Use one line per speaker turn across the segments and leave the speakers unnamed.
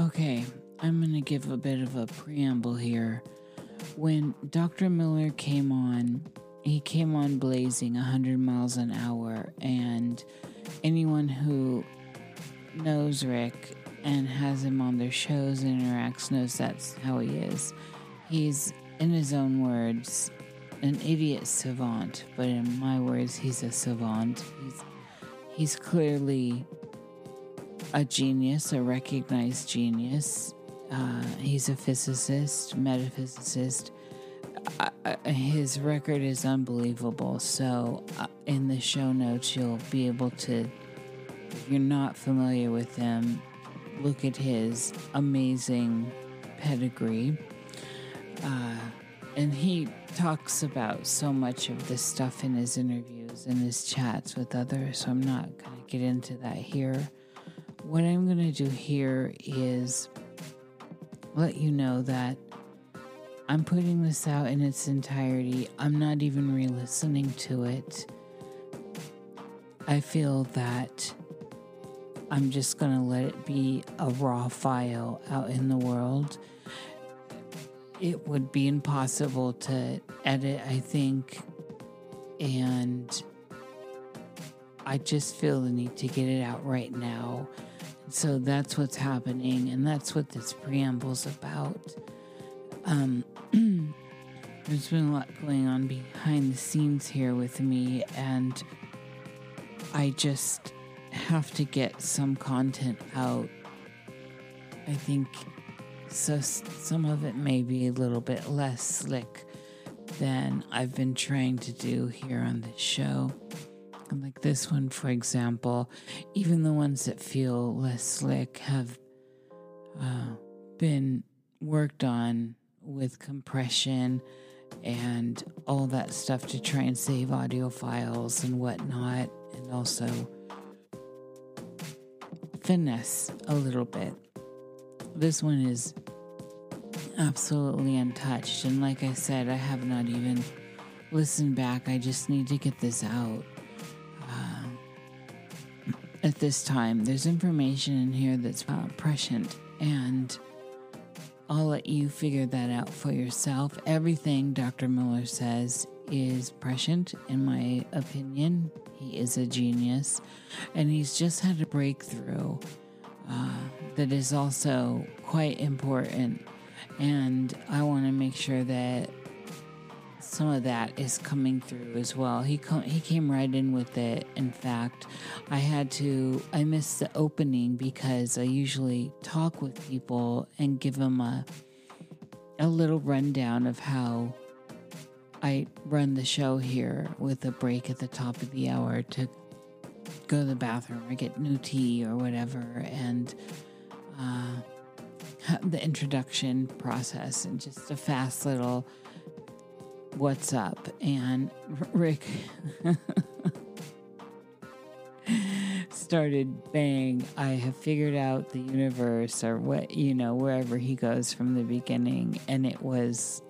Okay, I'm going to give a bit of a preamble here. When Dr. Miller came on, he came on blazing 100 miles an hour, and anyone who knows Rick and has him on their shows and interacts knows that's how he is. He's, in his own words, an idiot savant, but in my words, he's a savant. He's, he's clearly a genius, a recognized genius. Uh, he's a physicist, metaphysicist. Uh, his record is unbelievable. So, uh, in the show notes, you'll be able to, if you're not familiar with him, look at his amazing pedigree. Uh, and he talks about so much of this stuff in his interviews and his chats with others, so I'm not going to get into that here. What I'm going to do here is let you know that I'm putting this out in its entirety. I'm not even re listening to it. I feel that I'm just going to let it be a raw file out in the world it would be impossible to edit, I think. And I just feel the need to get it out right now. So that's what's happening, and that's what this preamble's about. Um, there's been a lot going on behind the scenes here with me, and I just have to get some content out. I think so some of it may be a little bit less slick than I've been trying to do here on this show. Like this one, for example, even the ones that feel less slick have uh, been worked on with compression and all that stuff to try and save audio files and whatnot, and also finesse a little bit. This one is absolutely untouched. And like I said, I have not even listened back. I just need to get this out. At this time, there's information in here that's uh, prescient, and I'll let you figure that out for yourself. Everything Dr. Miller says is prescient, in my opinion. He is a genius, and he's just had a breakthrough uh, that is also quite important and I want to make sure that some of that is coming through as well. He com- he came right in with it. In fact, I had to I missed the opening because I usually talk with people and give them a a little rundown of how I run the show here with a break at the top of the hour to go to the bathroom or get new tea or whatever and uh, the introduction process and just a fast little what's up. And Rick started bang, I have figured out the universe or what, you know, wherever he goes from the beginning. And it was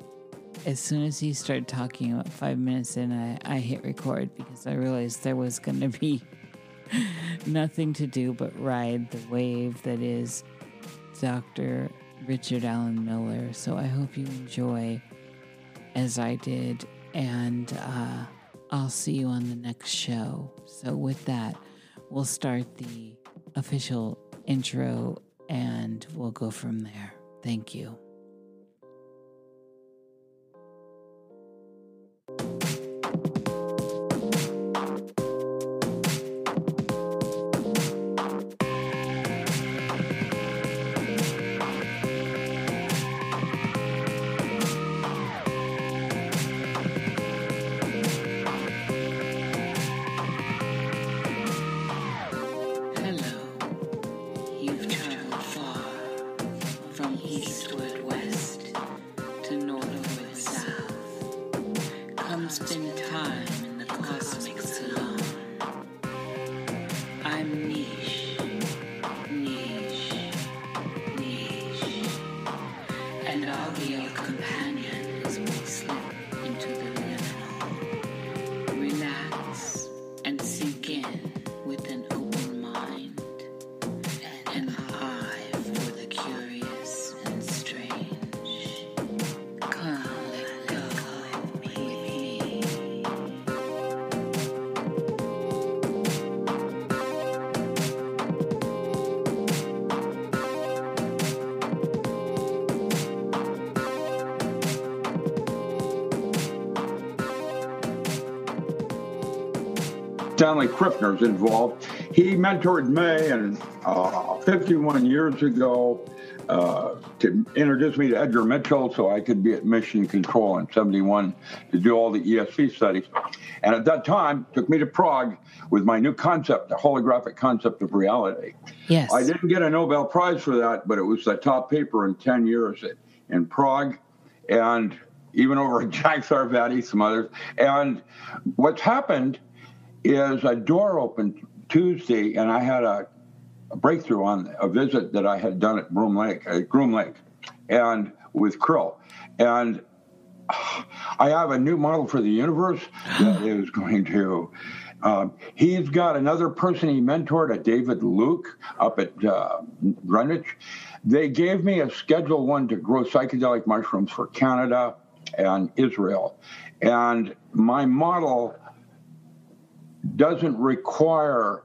as soon as he started talking about five minutes in, I, I hit record because I realized there was going to be nothing to do but ride the wave that is Dr. Richard Alan Miller. So I hope you enjoy as I did, and uh, I'll see you on the next show. So, with that, we'll start the official intro and we'll go from there. Thank you.
Involved. He mentored me and uh, 51 years ago uh, to introduce me to Edgar Mitchell so I could be at Mission Control in 71 to do all the ESP studies. And at that time, took me to Prague with my new concept, the holographic concept of reality.
Yes.
I didn't get a Nobel Prize for that, but it was the top paper in 10 years in Prague and even over at Jack Sarfatti, some others. And what's happened is a door opened Tuesday, and I had a, a breakthrough on a visit that I had done at Broom Lake, at Groom Lake, and with Krill. And I have a new model for the universe that is going to. Um, he's got another person he mentored, a David Luke, up at uh, Greenwich. They gave me a Schedule One to grow psychedelic mushrooms for Canada and Israel, and my model doesn't require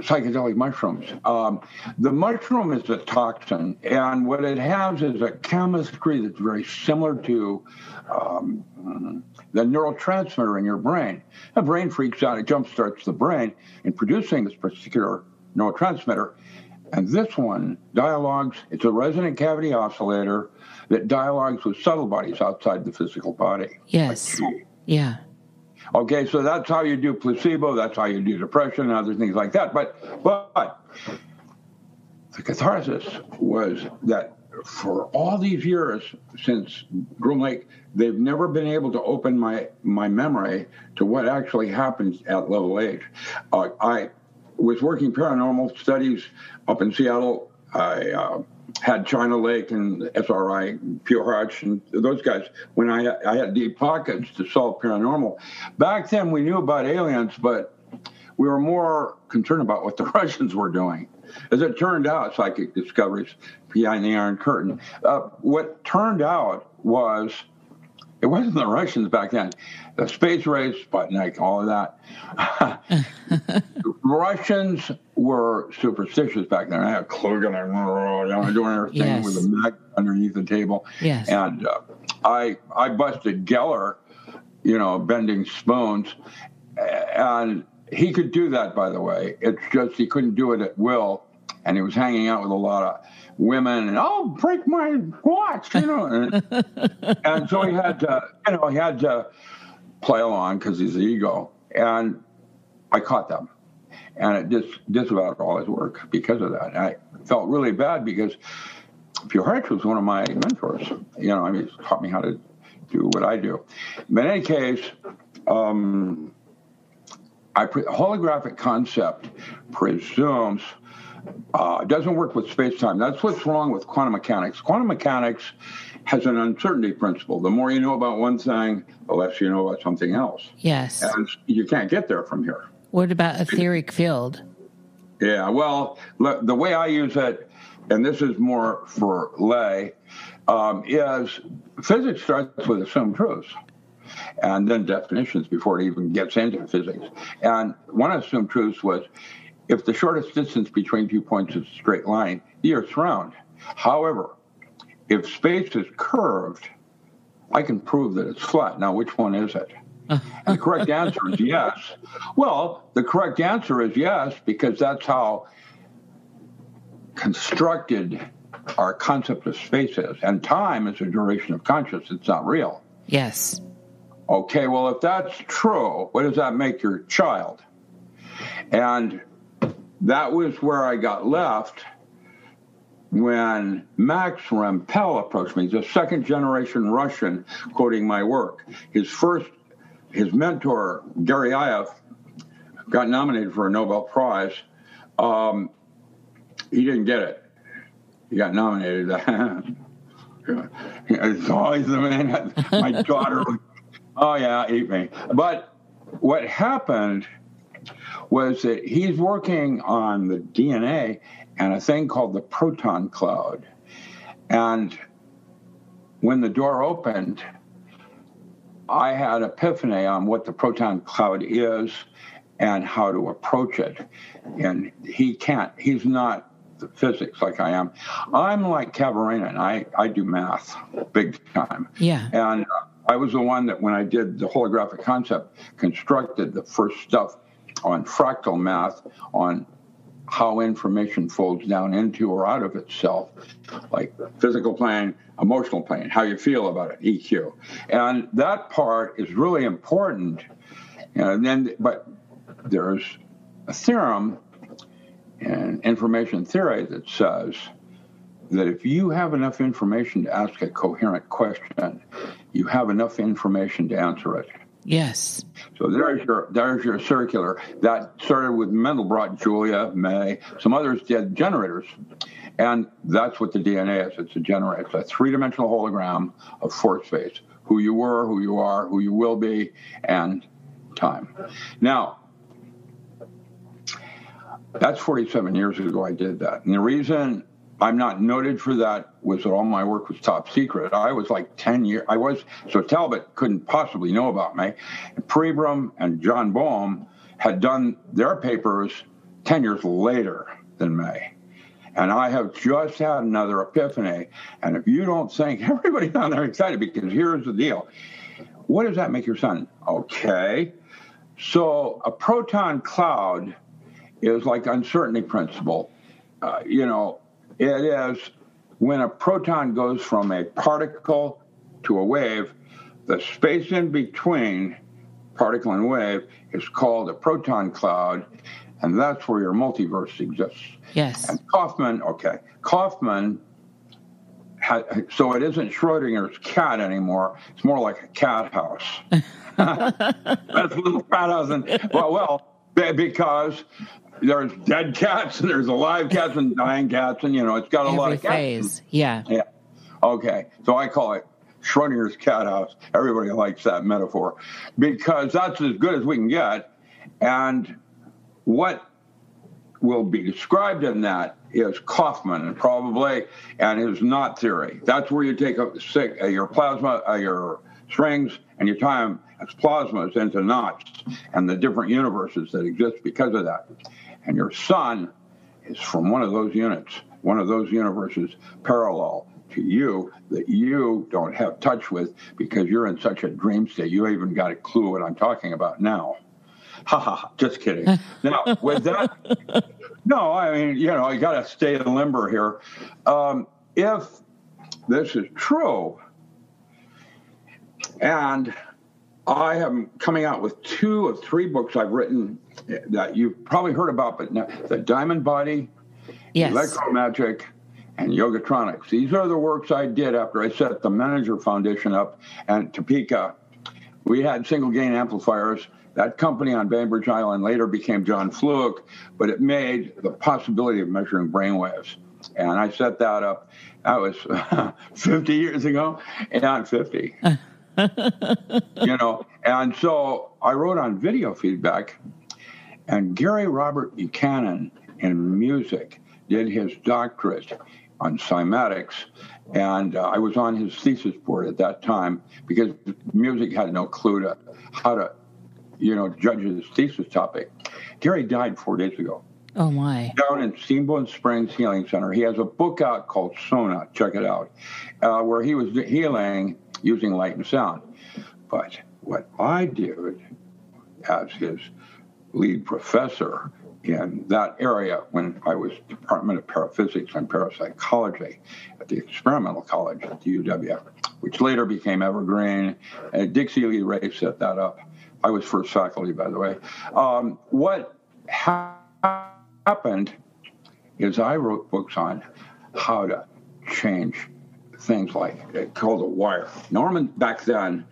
psychedelic mushrooms. Um, the mushroom is a toxin, and what it has is a chemistry that's very similar to um, the neurotransmitter in your brain. The brain freaks out, it jumpstarts the brain in producing this particular neurotransmitter. And this one dialogues, it's a resonant cavity oscillator that dialogues with subtle bodies outside the physical body.
Yes. Like yeah.
Okay, so that's how you do placebo. That's how you do depression and other things like that. But but the catharsis was that for all these years since Groom Lake, they've never been able to open my my memory to what actually happens at level eight. Uh, I was working paranormal studies up in Seattle. I uh, had China Lake and SRI, Pure Hearts, and those guys when I, I had deep pockets to solve paranormal. Back then, we knew about aliens, but we were more concerned about what the Russians were doing. As it turned out, psychic discoveries behind the Iron Curtain. Uh, what turned out was it wasn't the Russians back then. The space race, Sputnik, all of that. Russians were superstitious back then. I had Klugen, I doing everything yes. with a mag underneath the table.
Yes.
And uh, I I busted Geller, you know, bending spoons, and he could do that. By the way, it's just he couldn't do it at will, and he was hanging out with a lot of women and oh break my watch you know and, and so he had to you know he had to play along because he's the ego. And i caught them. And it just disavowed all his work because of that. And i felt really bad because Hearts was one of my mentors. You know i mean he taught me how to do what i do. But in any case um, I pre- holographic concept presumes uh, it doesn't work with space time. That's what's wrong with quantum mechanics. Quantum mechanics has an uncertainty principle. The more you know about one thing, the less you know about something else.
Yes.
And you can't get there from here.
What about etheric field?
Yeah, well, the way I use it, and this is more for lay, um, is physics starts with assumed truths and then definitions before it even gets into physics. And one assumed truth was if the shortest distance between two points is a straight line, the Earth's round. However, if space is curved, I can prove that it's flat. Now, which one is it? and the correct answer is yes. Well, the correct answer is yes because that's how constructed our concept of space is. And time is a duration of consciousness, it's not real.
Yes.
Okay, well, if that's true, what does that make your child? And that was where I got left when Max Rempel approached me. He's a second generation Russian quoting my work. His first, his mentor, Gariaev, got nominated for a Nobel Prize. Um, he didn't get it. He got nominated. it's always the man. My daughter, oh yeah, eat me. But what happened was that he's working on the DNA and a thing called the proton cloud. And when the door opened, I had epiphany on what the proton cloud is and how to approach it. And he can't, he's not the physics like I am. I'm like Kavarina, I, I do math big time.
Yeah.
And I was the one that, when I did the holographic concept, constructed the first stuff on fractal math on how information folds down into or out of itself, like physical plane, emotional plane, how you feel about it, EQ. And that part is really important. And then, but there's a theorem in information theory that says that if you have enough information to ask a coherent question, you have enough information to answer it.
Yes.
So there's your there's your circular. That started with Mandelbrot, Julia, May. Some others did generators. And that's what the DNA is. It's a generator. It's a three-dimensional hologram of force space. Who you were, who you are, who you will be, and time. Now, that's 47 years ago I did that. And the reason I'm not noted for that was that all my work was top secret. I was like 10 years, I was, so Talbot couldn't possibly know about me. And Pribram and John Bohm had done their papers 10 years later than me. And I have just had another epiphany. And if you don't think everybody down there excited, because here's the deal. What does that make your son? Okay. So a proton cloud is like uncertainty principle. Uh, you know, it is when a proton goes from a particle to a wave, the space in between particle and wave is called a proton cloud, and that's where your multiverse exists.
Yes.
And Kauffman, okay, Kauffman. Had, so it isn't Schrodinger's cat anymore. It's more like a cat house. that's a little cat house, and well, well, because there's dead cats and there's alive cats and dying cats and you know it's got a
Every
lot of cats.
phase. Yeah.
Yeah. Okay. So I call it Schrodinger's cat house. Everybody likes that metaphor because that's as good as we can get. And what will be described in that is Kauffman probably and his knot theory. That's where you take a, uh, your plasma, uh, your strings, and you tie them as plasmas into knots and the different universes that exist because of that and your son is from one of those units, one of those universes parallel to you that you don't have touch with because you're in such a dream state. You even got a clue what I'm talking about now. Ha ha, just kidding. now, with that, no, I mean, you know, you got to stay in limber here. Um, if this is true, and I am coming out with two of three books I've written that you've probably heard about, but now, the Diamond Body,
yes.
Electromagic, and Yogatronics. These are the works I did after I set the Menninger Foundation up and Topeka. We had single gain amplifiers. That company on Bainbridge Island later became John Fluke, but it made the possibility of measuring brainwaves. And I set that up. That was 50 years ago. And not 50. you know, and so I wrote on video feedback, and Gary Robert Buchanan in music did his doctorate on cymatics, and uh, I was on his thesis board at that time because music had no clue to how to, you know, judge his thesis topic. Gary died four days ago.
Oh my!
Down in Steamboat Springs Healing Center, he has a book out called Sona. Check it out, uh, where he was healing using light and sound. But what I did as his lead professor in that area when I was Department of Paraphysics and Parapsychology at the Experimental College at the UW, which later became Evergreen. And Dixy Lee Ray set that up. I was first faculty, by the way. Um, what ha- happened is I wrote books on how to change things like called a wire. Norman back then,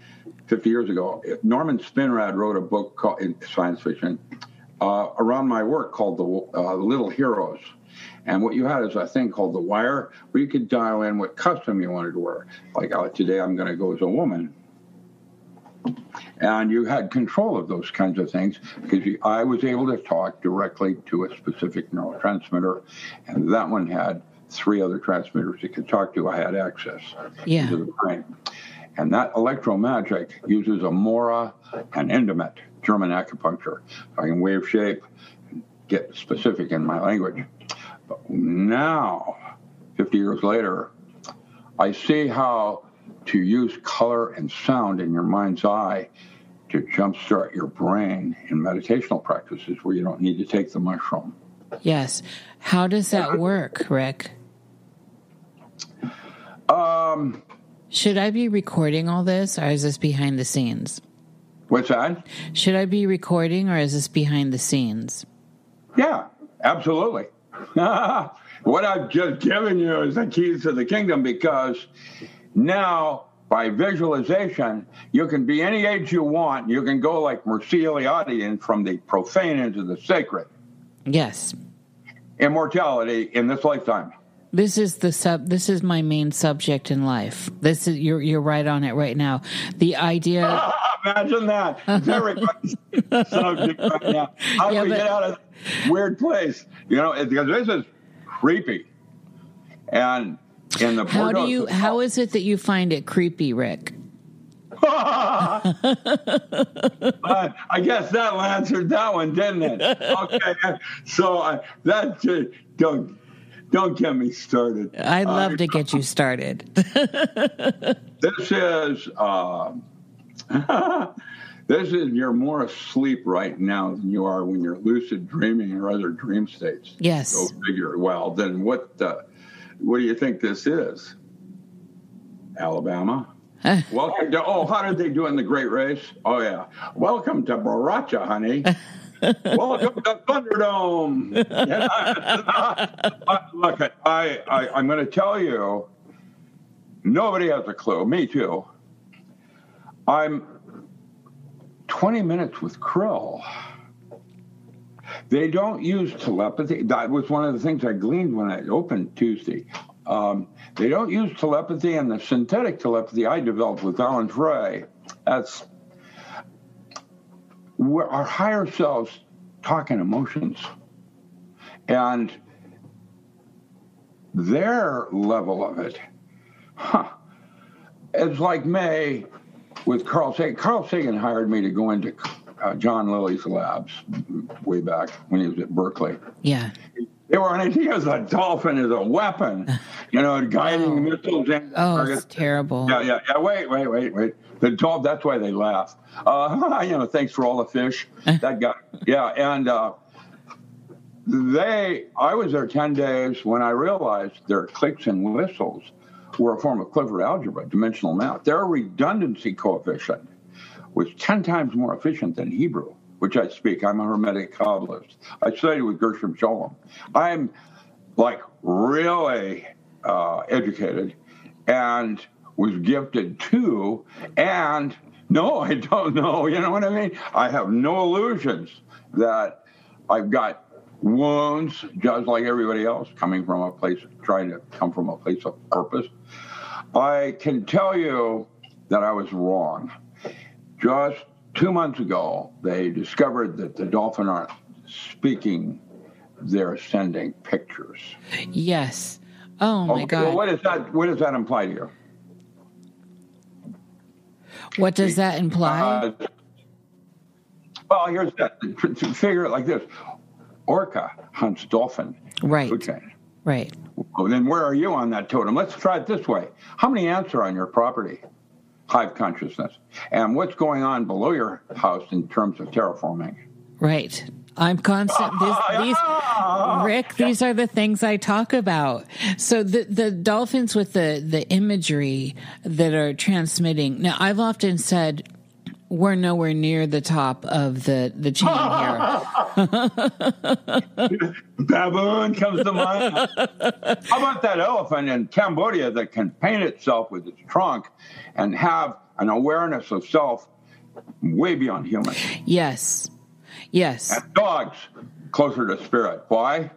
50 years ago, Norman Spinrad wrote a book called in science fiction uh, around my work called the uh, Little Heroes. And what you had is a thing called the wire, where you could dial in what costume you wanted to wear. Like uh, today, I'm going to go as a woman. And you had control of those kinds of things because you, I was able to talk directly to a specific neurotransmitter, and that one had three other transmitters it could talk to, I had access
yeah.
to the brain. And that electromagic uses a Mora and Endomit, German acupuncture. I can wave shape, get specific in my language. But now, 50 years later, I see how to use color and sound in your mind's eye to jumpstart your brain in meditational practices where you don't need to take the mushroom.
Yes. How does that work, Rick?
Um,
Should I be recording all this or is this behind the scenes?
what's that?
Should I be recording or is this behind the scenes?
Yeah, absolutely. what I've just given you is the keys to the kingdom because now by visualization, you can be any age you want. You can go like Eliade and from the profane into the sacred.
Yes.
Immortality in this lifetime.
This is the sub this is my main subject in life. This is you're you're right on it right now. The idea
Imagine that. Everybody's subject right now. How do
Yeah,
we
but-
get out of this weird place? You know, it- because this is creepy. And in the
how do you how is it that you find it creepy, Rick?
I, I guess that answered that one, didn't it? Okay, so uh, that uh, don't get me started.
I'd
Uh,
love to get you started.
This is um, this is you're more asleep right now than you are when you're lucid dreaming or other dream states.
Yes.
Go figure. Well, then what? Uh, what do you think this is? Alabama. Welcome to. Oh, how did they do in the Great Race? Oh yeah. Welcome to Baracha, honey. Welcome to Thunderdome. Look, I, I I'm going to tell you. Nobody has a clue. Me too. I'm 20 minutes with Krill. They don't use telepathy. That was one of the things I gleaned when I opened Tuesday. Um, they don't use telepathy, and the synthetic telepathy I developed with Allan Frey. That's where our higher selves talking emotions, and their level of it, huh? It's like May with Carl Sagan. Carl Sagan hired me to go into uh, John Lilly's labs way back when he was at Berkeley.
yeah.
They were on it. He has a dolphin as a weapon, you know, guiding missiles and
Oh, it's terrible.
Yeah, yeah, yeah. Wait, wait, wait, wait. The dolphin. That's why they laugh. Uh, you know, thanks for all the fish. That guy. Yeah, and uh, they. I was there ten days when I realized their clicks and whistles were a form of Clifford algebra, dimensional math. Their redundancy coefficient was ten times more efficient than Hebrew, which I speak. I'm a Hermetic Kabbalist. I studied with Gershom Scholem. I'm like really uh, educated and was gifted too. And no, I don't know. You know what I mean? I have no illusions that I've got wounds just like everybody else coming from a place, trying to come from a place of purpose. I can tell you that I was wrong. Just two months ago, they discovered that the dolphin aren't speaking, they're sending pictures.
Yes. Oh my
Okay,
god.
Well, what does that what does that imply to you?
What does that imply?
Uh, well, here's that. Figure it like this: orca hunts dolphin.
right.
Chain.
Right.
Well, then where are you on that totem? Let's try it this way: How many ants are on your property? Hive consciousness, and what's going on below your house in terms of terraforming?
Right. I'm constant. This, these, Rick, these are the things I talk about. So the the dolphins with the the imagery that are transmitting. Now, I've often said we're nowhere near the top of the the chain here.
Baboon comes to mind. How about that elephant in Cambodia that can paint itself with its trunk and have an awareness of self way beyond human?
Yes. Yes.
And dogs closer to spirit. Why?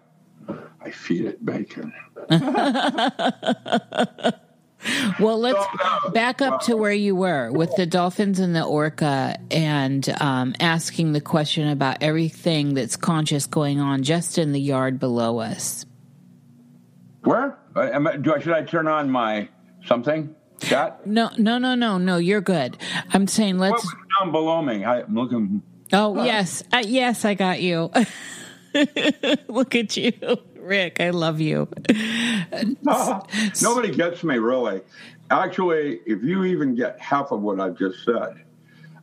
I feed it bacon.
Well, let's back up to where you were with the dolphins and the orca and um, asking the question about everything that's conscious going on just in the yard below us.
Where? Uh, am I- Do I, should I turn on my something? Chat?
No, no, no, no, no. You're good. I'm saying let's.
was down below me? I, I'm looking.
Oh yes, uh, yes, I got you. Look at you, Rick, I love you.
Nobody gets me really. Actually, if you even get half of what I've just said,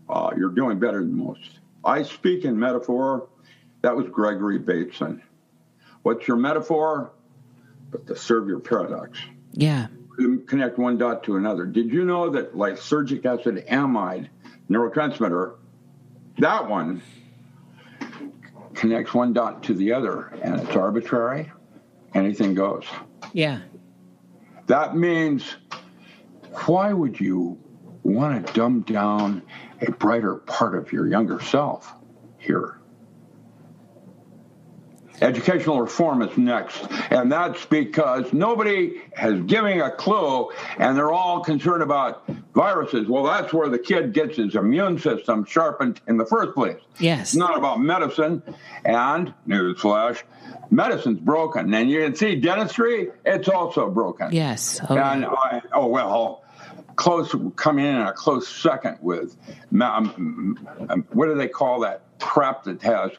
uh, you're doing better than most. I speak in metaphor. That was Gregory Bateson. What's your metaphor? But to serve your paradox.
Yeah.
Connect one dot to another. Did you know that lysergic acid amide neurotransmitter, that one connects one dot to the other and it's arbitrary? Anything goes.
Yeah.
That means why would you want to dumb down a brighter part of your younger self here? Educational reform is next, and that's because nobody has given a clue, and they're all concerned about viruses. Well, that's where the kid gets his immune system sharpened in the first place.
Yes.
It's not about medicine, and newsflash, medicine's broken. And you can see dentistry, it's also broken.
Yes.
Oh, and I, oh well, close coming in a close second with um, um, what do they call that crap that has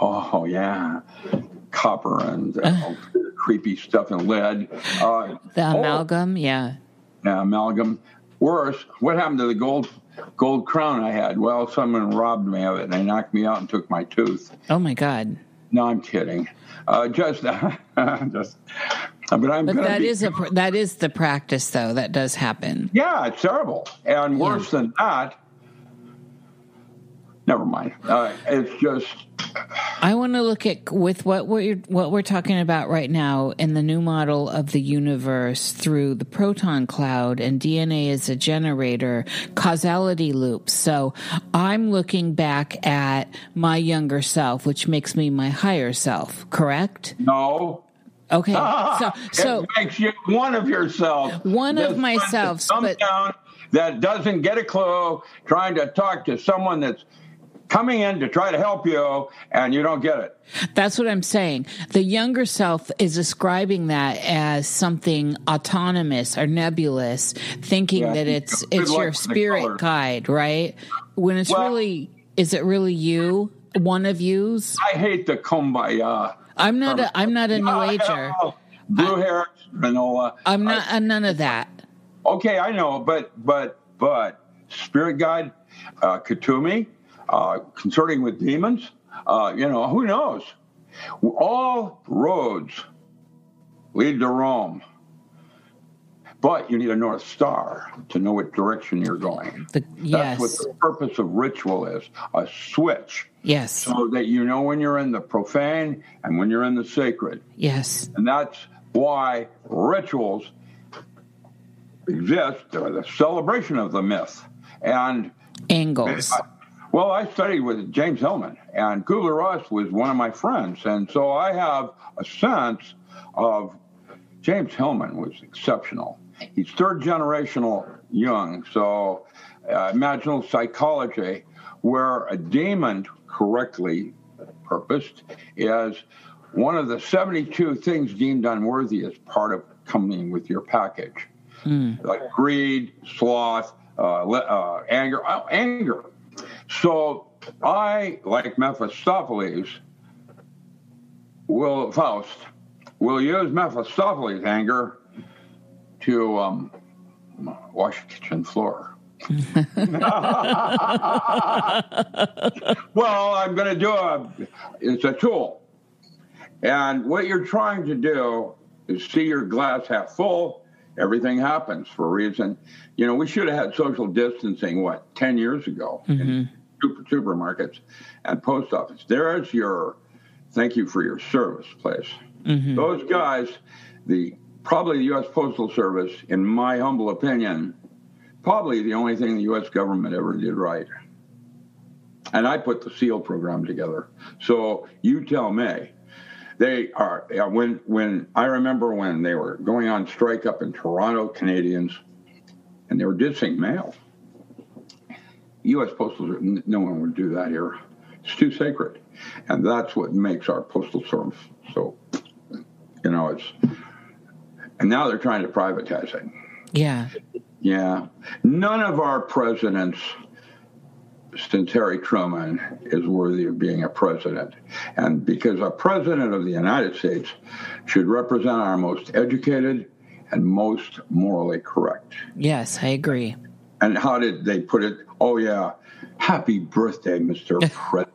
oh yeah copper and uh, creepy stuff and lead
uh, the amalgam oh, yeah
yeah amalgam worse what happened to the gold gold crown i had well someone robbed me of it and they knocked me out and took my tooth
oh my god
no i'm kidding uh, just just
but I'm. But that be, is a that is the practice, though. That does happen.
Yeah, it's terrible, and worse yeah. than that. Never mind. Uh, it's just.
I want to look at with what we're what we're talking about right now in the new model of the universe through the proton cloud and DNA as a generator causality loops. So I'm looking back at my younger self, which makes me my higher self. Correct?
No.
Okay. So, so
it makes you one of yourself.
One of myself. But
that doesn't get a clue, trying to talk to someone that's coming in to try to help you and you don't get it.
That's what I'm saying. The younger self is describing that as something autonomous or nebulous, thinking yeah, that it's it's your spirit guide, right? When it's well, really is it really you? One of yous?
I hate the kumbaya
I'm not. A, I'm not a new ager.
Blue hair, granola.
I'm not I, none of that.
Okay, I know, but but but spirit guide, uh, Kuthumi, uh, consorting with demons. Uh, you know, who knows? All roads lead to Rome. But you need a North Star to know what direction you're going.
The, yes.
That's what the purpose of ritual is a switch.
Yes.
So that you know when you're in the profane and when you're in the sacred.
Yes.
And that's why rituals exist, or the celebration of the myth. And
angles.
I, well, I studied with James Hillman, and Kubler Ross was one of my friends. And so I have a sense of James Hillman was exceptional. He's third generational Jung, so uh, imaginal psychology, where a demon, correctly purposed, is one of the 72 things deemed unworthy as part of coming with your package, mm. like greed, sloth, uh, uh, anger, uh, anger. So I, like Mephistopheles, will Faust will use Mephistopheles' anger to um, wash the kitchen floor. well, I'm going to do a, it's a tool. And what you're trying to do is see your glass half full. Everything happens for a reason. You know, we should have had social distancing, what, 10 years ago mm-hmm. Super, supermarkets and post office. There's your thank you for your service place. Mm-hmm. Those guys, the probably the U.S. Postal Service, in my humble opinion, probably the only thing the U.S. government ever did right. And I put the SEAL program together. So you tell me. They are when when I remember when they were going on strike up in Toronto, Canadians, and they were dissing mail. U.S. Postal Service, no one would do that here. It's too sacred, and that's what makes our postal service so. You know, it's and now they're trying to privatize it.
Yeah.
Yeah. None of our presidents since Harry Truman is worthy of being a president. And because a president of the United States should represent our most educated and most morally correct.
Yes, I agree.
And how did they put it? Oh, yeah. Happy birthday, Mr. President.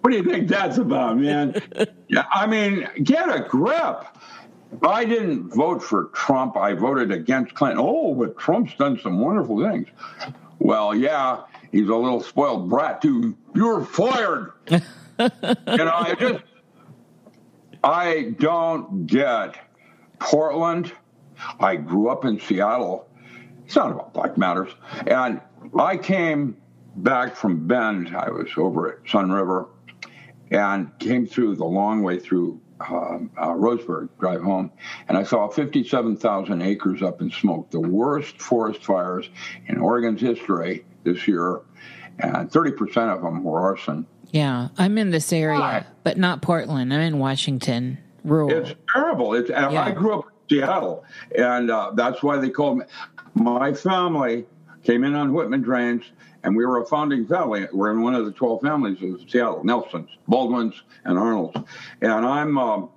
what do you think that's about, man? Yeah, I mean, get a grip. I didn't vote for Trump. I voted against Clinton. Oh, but Trump's done some wonderful things. Well, yeah, he's a little spoiled brat too. You're fired. you know, I just I don't get Portland. I grew up in Seattle. It's not about Black Matters. And I came back from Bend. I was over at Sun River and came through the long way through um, uh, Roseburg, drive home, and I saw 57,000 acres up in smoke, the worst forest fires in Oregon's history this year, and 30% of them were arson.
Yeah, I'm in this area, but not Portland. I'm in Washington, rural.
It's terrible. It's, yeah. I grew up Seattle, and uh, that's why they called me. My family came in on Whitman drains and we were a founding family. We're in one of the 12 families of Seattle, Nelsons, Baldwins, and Arnolds. And I'm, um,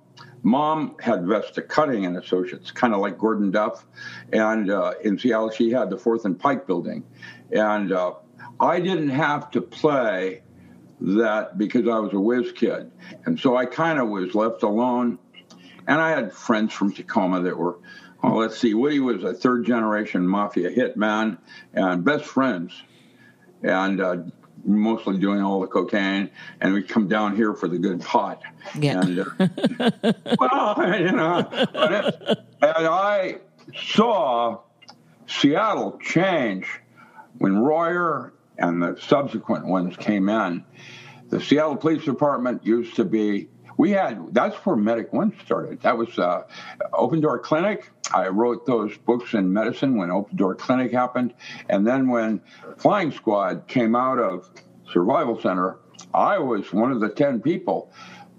mom had Vesta Cutting and Associates, kind of like Gordon Duff. And uh, in Seattle, she had the Fourth and Pike building. And uh, I didn't have to play that because I was a whiz kid. And so I kind of was left alone. And I had friends from Tacoma that were, well, let's see, Woody was a third generation mafia hitman and best friends and uh, mostly doing all the cocaine, and we come down here for the good pot.
Yeah.
And, uh, well, you know, it, and I saw Seattle change when Royer and the subsequent ones came in. The Seattle Police Department used to be we had that's where Medic One started. That was uh, Open Door Clinic. I wrote those books in medicine when Open Door Clinic happened, and then when Flying Squad came out of Survival Center, I was one of the ten people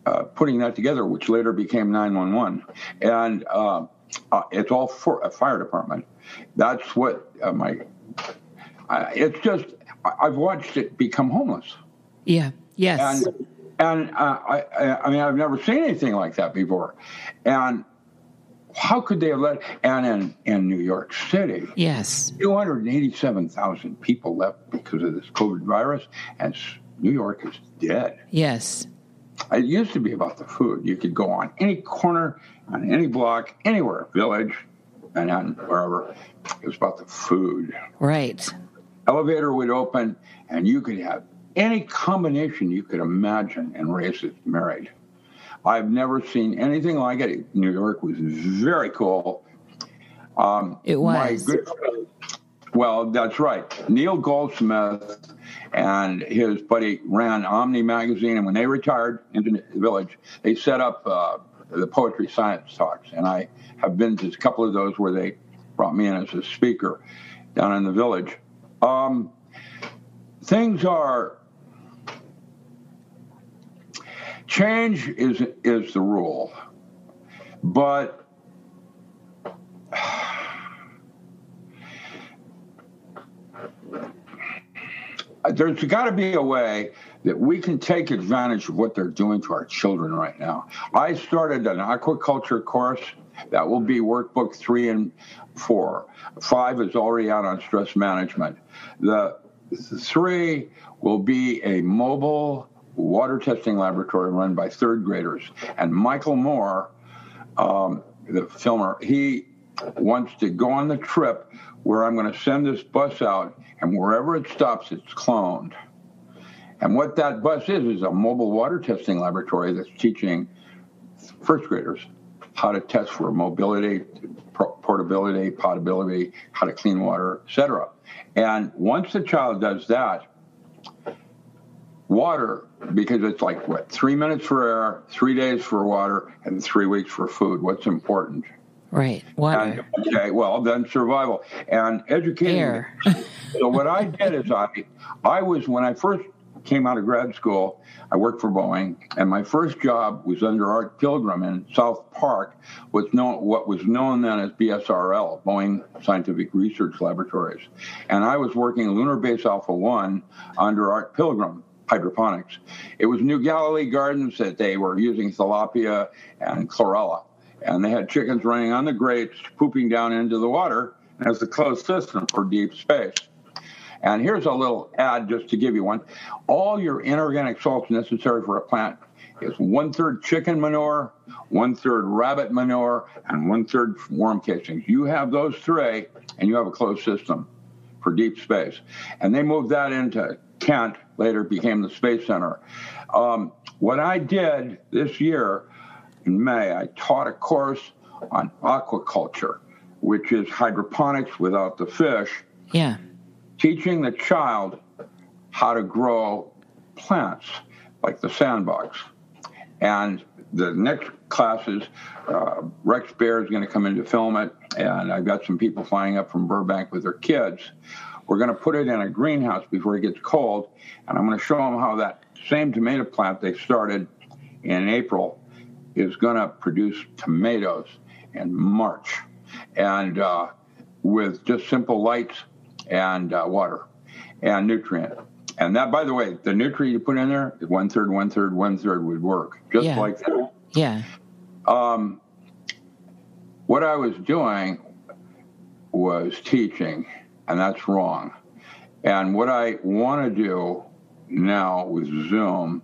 uh, putting that together, which later became 911, and uh, uh, it's all for a fire department. That's what uh, my. it's just I've watched it become homeless.
Yeah. Yes.
And, and uh, I, I mean, I've never seen anything like that before. And how could they have let? And in, in New York City,
yes,
287,000 people left because of this COVID virus, and New York is dead.
Yes.
It used to be about the food. You could go on any corner, on any block, anywhere, village, Manhattan, wherever. It was about the food.
Right.
Elevator would open, and you could have any combination you could imagine and raise it married. I've never seen anything like it. New York was very cool.
Um, it was. Good,
well, that's right. Neil Goldsmith and his buddy ran Omni magazine, and when they retired into the village, they set up uh, the poetry science talks. And I have been to a couple of those where they brought me in as a speaker down in the village. Um, things are change is is the rule, but there's got to be a way that we can take advantage of what they're doing to our children right now. I started an aquaculture course that will be workbook three and four. Five is already out on stress management. The three will be a mobile water testing laboratory run by third graders. And Michael Moore, um, the filmer, he wants to go on the trip where I'm going to send this bus out, and wherever it stops, it's cloned. And what that bus is is a mobile water testing laboratory that's teaching first graders how to test for mobility, portability, potability, how to clean water, etc. And once the child does that, water because it's like what three minutes for air, three days for water, and three weeks for food. What's important?
Right, water.
And, okay, well then survival and education. So what I did is I, I was when I first came out of grad school, I worked for Boeing, and my first job was under Art Pilgrim in South Park, was known, what was known then as BSRL, Boeing Scientific Research Laboratories. And I was working Lunar Base Alpha 1 under Art Pilgrim hydroponics. It was New Galilee Gardens that they were using tilapia and chlorella. And they had chickens running on the grates, pooping down into the water as a closed system for deep space. And here's a little ad just to give you one. All your inorganic salts necessary for a plant is one third chicken manure, one third rabbit manure, and one third worm casings. You have those three, and you have a closed system for deep space. And they moved that into Kent, later became the Space Center. Um, what I did this year in May, I taught a course on aquaculture, which is hydroponics without the fish.
Yeah.
Teaching the child how to grow plants like the sandbox. And the next classes, uh, Rex Bear is going to come in to film it, and I've got some people flying up from Burbank with their kids. We're going to put it in a greenhouse before it gets cold, and I'm going to show them how that same tomato plant they started in April is going to produce tomatoes in March, and uh, with just simple lights and uh, water and nutrient. And that, by the way, the nutrient you put in there, one third, one third, one third would work just
Yeah.
like that.
Yeah.
Um, what I was doing was teaching, and that's wrong. And what I want to do now with Zoom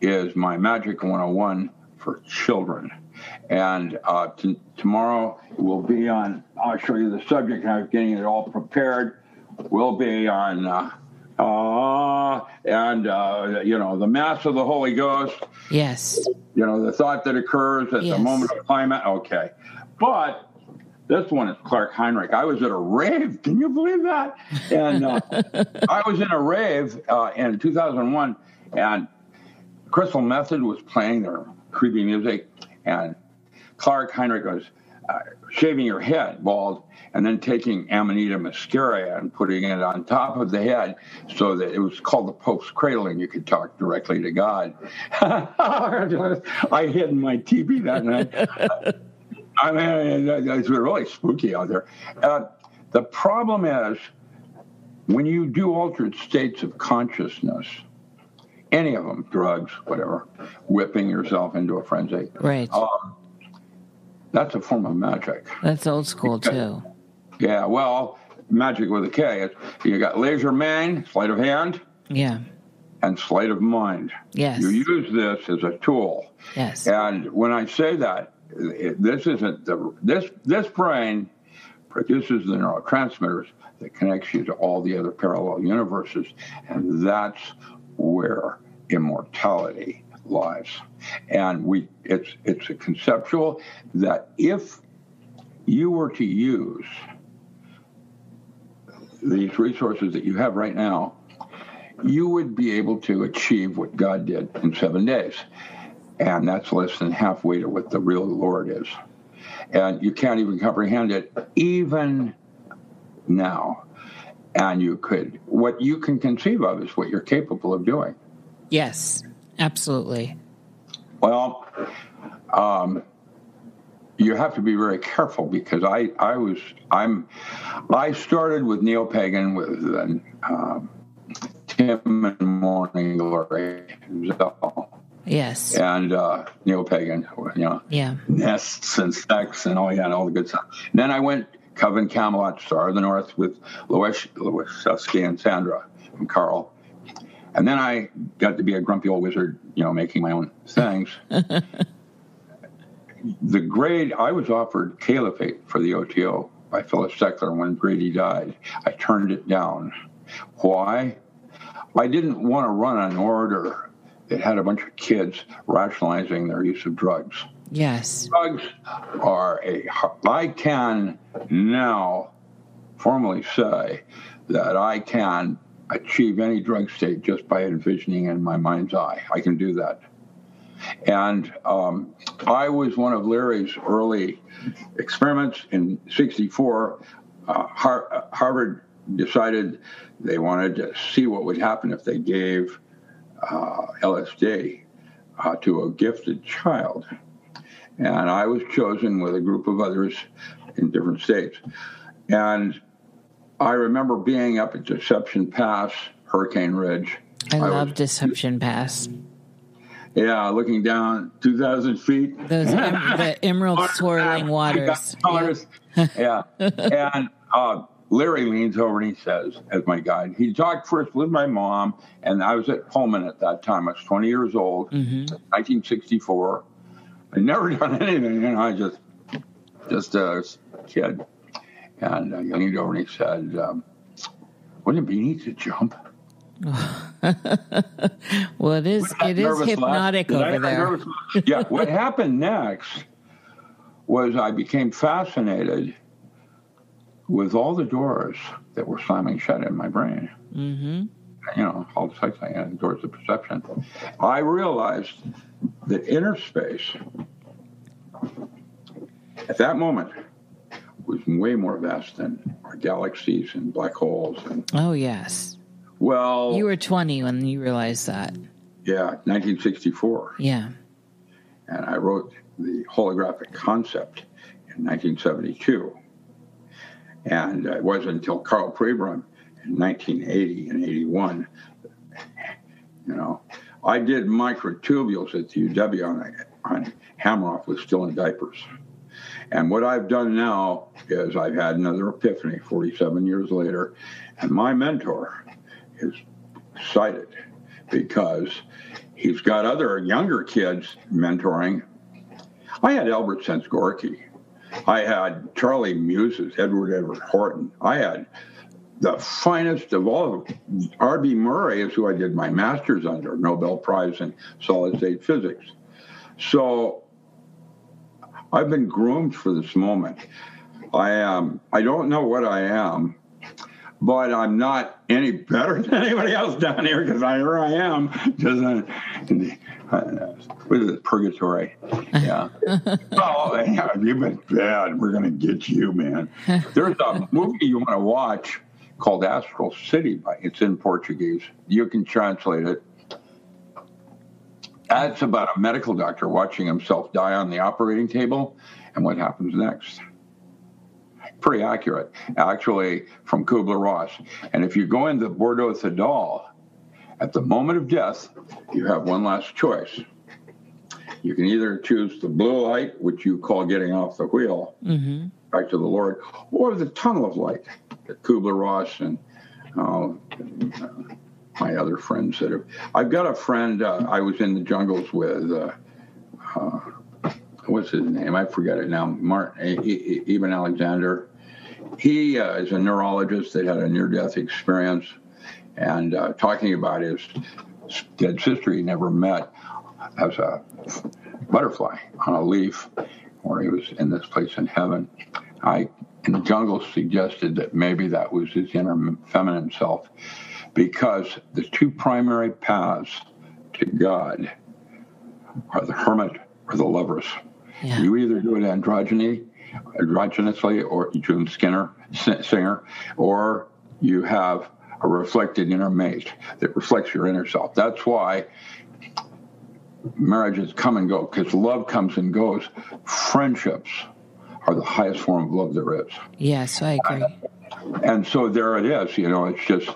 is my Magic 101 for children. And uh, t- tomorrow will be on, I'll show you the subject, and I'm getting it all prepared. Will be on, uh, uh, and, uh, you know, the Mass of the Holy Ghost
Yes.
you know, the thought that occurs at
Yes.
the moment of climate. Okay. But this one is Clark Heinrich. I was at a rave. Can you believe that? And uh, I was in a rave uh, in 2001, and Crystal Method was playing their creepy music, and Clark Heinrich was uh, shaving your head bald and then taking Amanita muscaria and putting it on top of the head so that it was called the Pope's cradle and you could talk directly to God. I hid in my teepee that night. I mean, it's really spooky out there. Uh, the problem is when you do altered states of consciousness, any of them, drugs, whatever, whipping yourself into a frenzy,
Right.
um, that's a form of magic.
That's old school too.
Yeah, well, magic with a K. You got laser man, sleight of hand,
Yeah.
and sleight of mind.
Yes.
You use this as a tool.
Yes.
And when I say that, this isn't the this this brain produces the neurotransmitters that connects you to all the other parallel universes, and that's where immortality lies. And we it's it's a conceptual that if you were to use these resources that you have right now, you would be able to achieve what God did in seven days. And that's less than halfway to what the real Lord is. And you can't even comprehend it, even now. And you could, what you can conceive of is what you're capable of doing.
yes. Absolutely.
Well, um, you have to be very careful because I, I was, I'm, I started with neo pagan with um, Tim and Morning Glory, Zell,
Yes.
and uh, neo pagan, you know,
Yeah.
nests and sex and all yeah, and all the good stuff. Then I went Coven Camelot Star of the North with Lois Loiseski and Sandra and Carl. And then I got to be a grumpy old wizard, you know, making my own things. the grade I was offered Caliphate for the OTO by Phyllis Seckler when Grady died. I turned it down. Why? I didn't want to run an order that had a bunch of kids rationalizing their use of drugs.
Yes.
Drugs are a. I can now formally say that I can achieve any drug state just by envisioning in my mind's eye. I can do that. And um, I was one of Larry's early experiments in '64. Uh, Har- Harvard decided they wanted to see what would happen if they gave uh, LSD uh, to a gifted child. And I was chosen with a group of others in different states. And I remember being up at Deception Pass, Hurricane Ridge.
I, I love was, Deception Pass.
Yeah, looking down 2,000 feet.
Those em- the emerald swirling waters.
Yeah. yeah. and uh, Larry leans over and he says, as my guide, he talked first with my mom, and I was at Pullman at that time. I was 20 years old, mm-hmm. 1964. I'd never done anything, you know, I just, just a kid. And uh, he leaned over and he said, um, wouldn't it be neat to jump?
well, it is. It is hypnotic over there.
yeah. What happened next was I became fascinated with all the doors that were slamming shut in my brain. Mm-hmm. You know, all the sights I had, doors of perception. I realized that inner space at that moment was way more vast than our galaxies and black holes. And
oh yes.
Well,
you were 20 when you realized that.
Yeah, 1964.
Yeah.
And I wrote the holographic concept in 1972. And it wasn't until Karl Pribram in 1980 and 81, you know, I did microtubules at the UW on, on was still in diapers. And what I've done now is I've had another epiphany 47 years later, and my mentor is cited because he's got other younger kids mentoring. I had Albert Szent-Györgyi. I had Charlie Muses, Edward Everett Horton. I had the finest of all. R.B. Murray is who I did my master's under, Nobel Prize in solid state physics. So I've been groomed for this moment. I am. I don't know what I am, but I'm not any better than anybody else down here because here I am just uh, Uh, in, in the, what is it, purgatory? Yeah. oh, yeah, you've been bad. We're gonna get you, man. There's a movie you want to watch called Astral City. It's in Portuguese. You can translate it. That's about a medical doctor watching himself die on the operating table and what happens next pretty accurate, actually, from Kubler Ross. And if you go into Bardo Thodol, at the moment of death, you have one last choice. You can either choose the blue light, which you call getting off the wheel, mm-hmm. back to the Lord, or the tunnel of light that Kubler Ross and uh, my other friends that have. I've got a friend uh, I was in the jungles with. Uh, uh what's his name? I forget it now. Martin Eben Alexander. He uh, is a neurologist that had a near-death experience, and uh, talking about his dead sister he never met as a butterfly on a leaf, where he was in this place in heaven. I in the jungle suggested that maybe that was his inner feminine self, because the two primary paths to God are the hermit or the lovers. Yeah. You either do it androgyny, androgynously, or June Skinner, Singer, or you have a reflected inner mate that reflects your inner self. That's why marriages come and go because love comes and goes. Friendships are the highest form of love there is.
Yes, I agree.
and so there it is. You know, it's just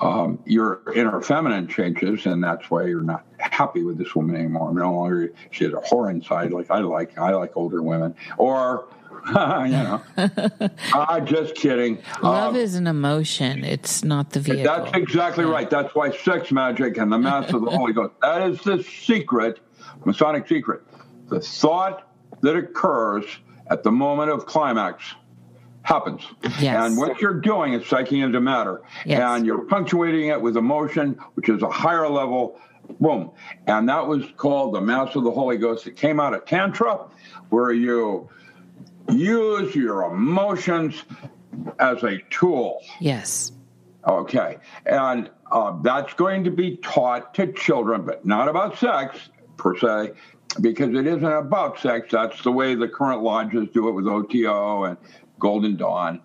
um, your inner feminine changes, and that's why you're not happy with this woman anymore. No longer she has a whore inside, like I like. I like older women, or you know, uh, just kidding.
Love um, is an emotion; it's not the vehicle.
That's exactly yeah. right. That's why sex magic and the mass of the Holy Ghost. That is the secret, Masonic secret. The thought that occurs at the moment of climax happens. Yes. And what you're doing is psyching into matter. Yes. And you're punctuating it with emotion, which is a higher level. Boom. And that was called the Mass of the Holy Ghost. It came out of Tantra, where you use your emotions as a tool.
Yes.
Okay. And uh, that's going to be taught to children, but not about sex per se, because it isn't about sex. That's the way the current lodges do it with OTO and Golden Dawn.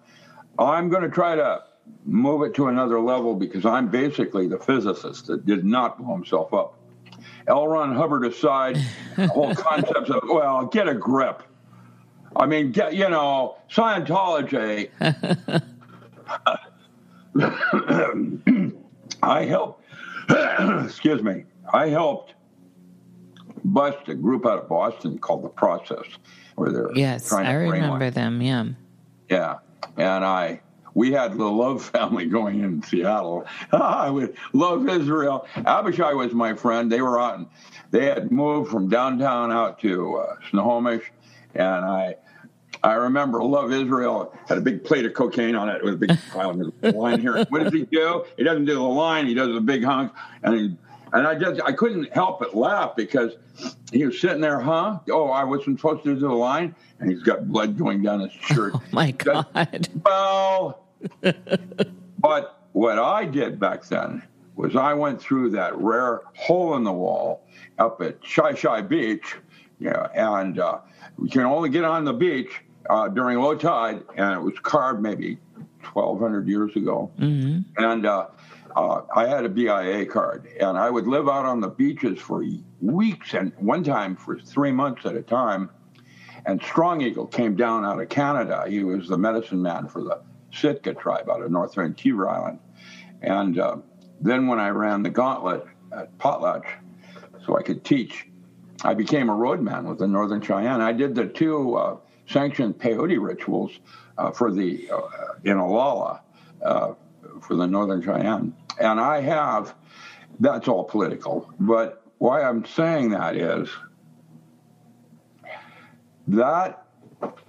I'm going to try to move it to another level because I'm basically the physicist that did not blow himself up. L. Ron Hubbard aside, the whole concept of, well, get a grip. I mean, get, you know, Scientology. I helped, excuse me, I helped bust a group out of Boston called The Process, where they're
yes,
trying to
I remember them. Yeah,
Yeah, and I we had the Love family going in Seattle. I would love Israel. Abishai was my friend. They were on. They had moved from downtown out to uh, Snohomish, and I. I remember Love Israel had a big plate of cocaine on it with a big pile of line here. What does he do? He doesn't do the line. He does the big hunk, and he, and I just I couldn't help but laugh because he was sitting there, huh? Oh, I wasn't supposed to do the line, and he's got blood going down his shirt.
oh my god.
Well, but what I did back then was I went through that rare hole in the wall up at Shi Shi Beach, yeah, and uh, we can only get on the beach uh, during low tide, and it was carved maybe 1,200 years ago.
hmm
And uh, uh, I had a BIA card, and I would live out on the beaches for weeks, and one time for three months at a time. And Strong Eagle came down out of Canada. He was the medicine man for the Sitka tribe out of North Vancouver Island. And uh, then when I ran the gauntlet at Potlatch, so I could teach, I became a roadman with the Northern Cheyenne. I did the two uh, sanctioned peyote rituals uh, for the uh, in uh, for the Northern Cheyenne, and I have. That's all political, but why I'm saying that is that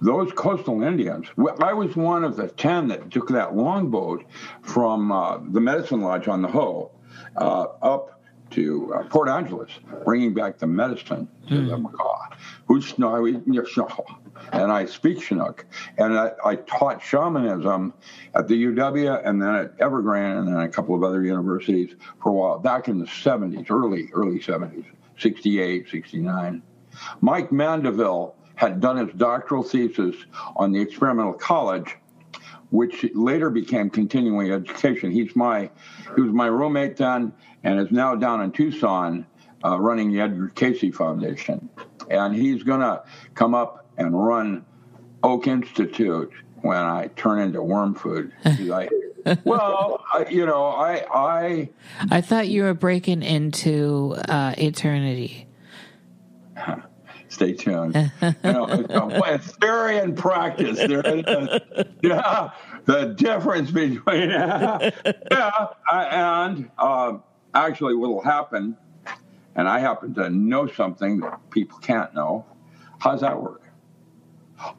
those coastal Indians. I was one of the ten that took that longboat from uh, the Medicine Lodge on the Hoh uh, up to uh, Port Angeles, bringing back the medicine to the Makah. Who's and I speak Chinook, and I, I taught shamanism at the UW and then at Evergreen and then a couple of other universities for a while back in the 70s, early early 70s, 68, 69. Mike Mandeville had done his doctoral thesis on the experimental college, which later became continuing education. He's my he was my roommate then, and is now down in Tucson uh, running the Edgar Cayce Foundation, and he's going to come up and run Oak Institute when I turn into worm food. I, well, I, you know, I I
I thought you were breaking into uh, eternity.
Stay tuned. you know, it's theory and practice. There is. Yeah, the difference between yeah, and uh, actually what will happen, and I happen to know something that people can't know. How's that work?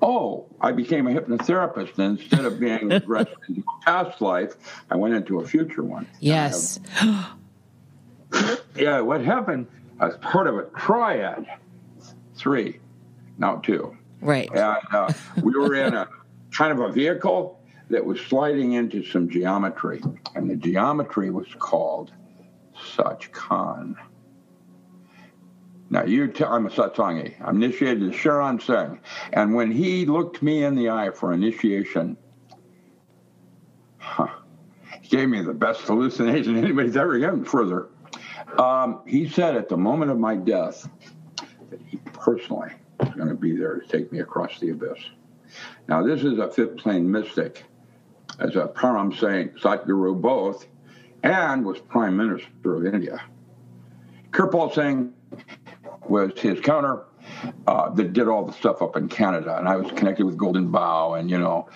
Oh, I became a hypnotherapist. And instead of being regressed into past life, I went into a future one.
Yes.
Yeah, what happened? I was part of a triad, three, now two.
Right.
And uh, we were in a kind of a vehicle that was sliding into some geometry, and the geometry was called Sach Khand. Now, you tell, I'm a satsangi. I'm initiated to Charan Singh. And when he looked me in the eye for initiation, huh, he gave me the best hallucination anybody's ever given further. Um, he said at the moment of my death that he personally was going to be there to take me across the abyss. Now, this is a fifth plane mystic, as a Param Saint, Satguru both, and was Prime Minister of India. Kirpal Singh was his counter uh, that did all the stuff up in Canada, and I was connected with Golden Bough and you know,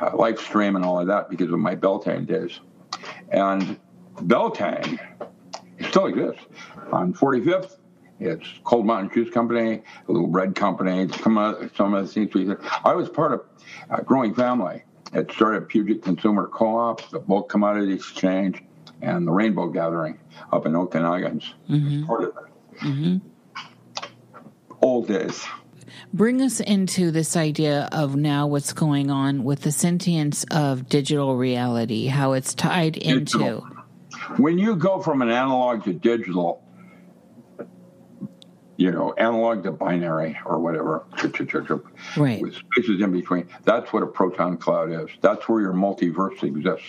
uh, Lifestream and all of that because of my Beltane days. And Beltane still exists on 45th. It's Cold Mountain Juice Company, a little bread company. It's come out, some of the things we did. I was part of a growing family. It started Puget Consumer Co-op, the Bulk Commodity Exchange, and the Rainbow Gathering up in Okanagans.
Mhm.
Part of it.
hmm
Old days.
Bring us into this idea of now what's going on with the sentience of digital reality, how it's tied into.
Digital. When you go from an analog to digital, you know, analog to binary or whatever,
Right.
with spaces in between, that's what a proton cloud is. That's where your multiverse exists.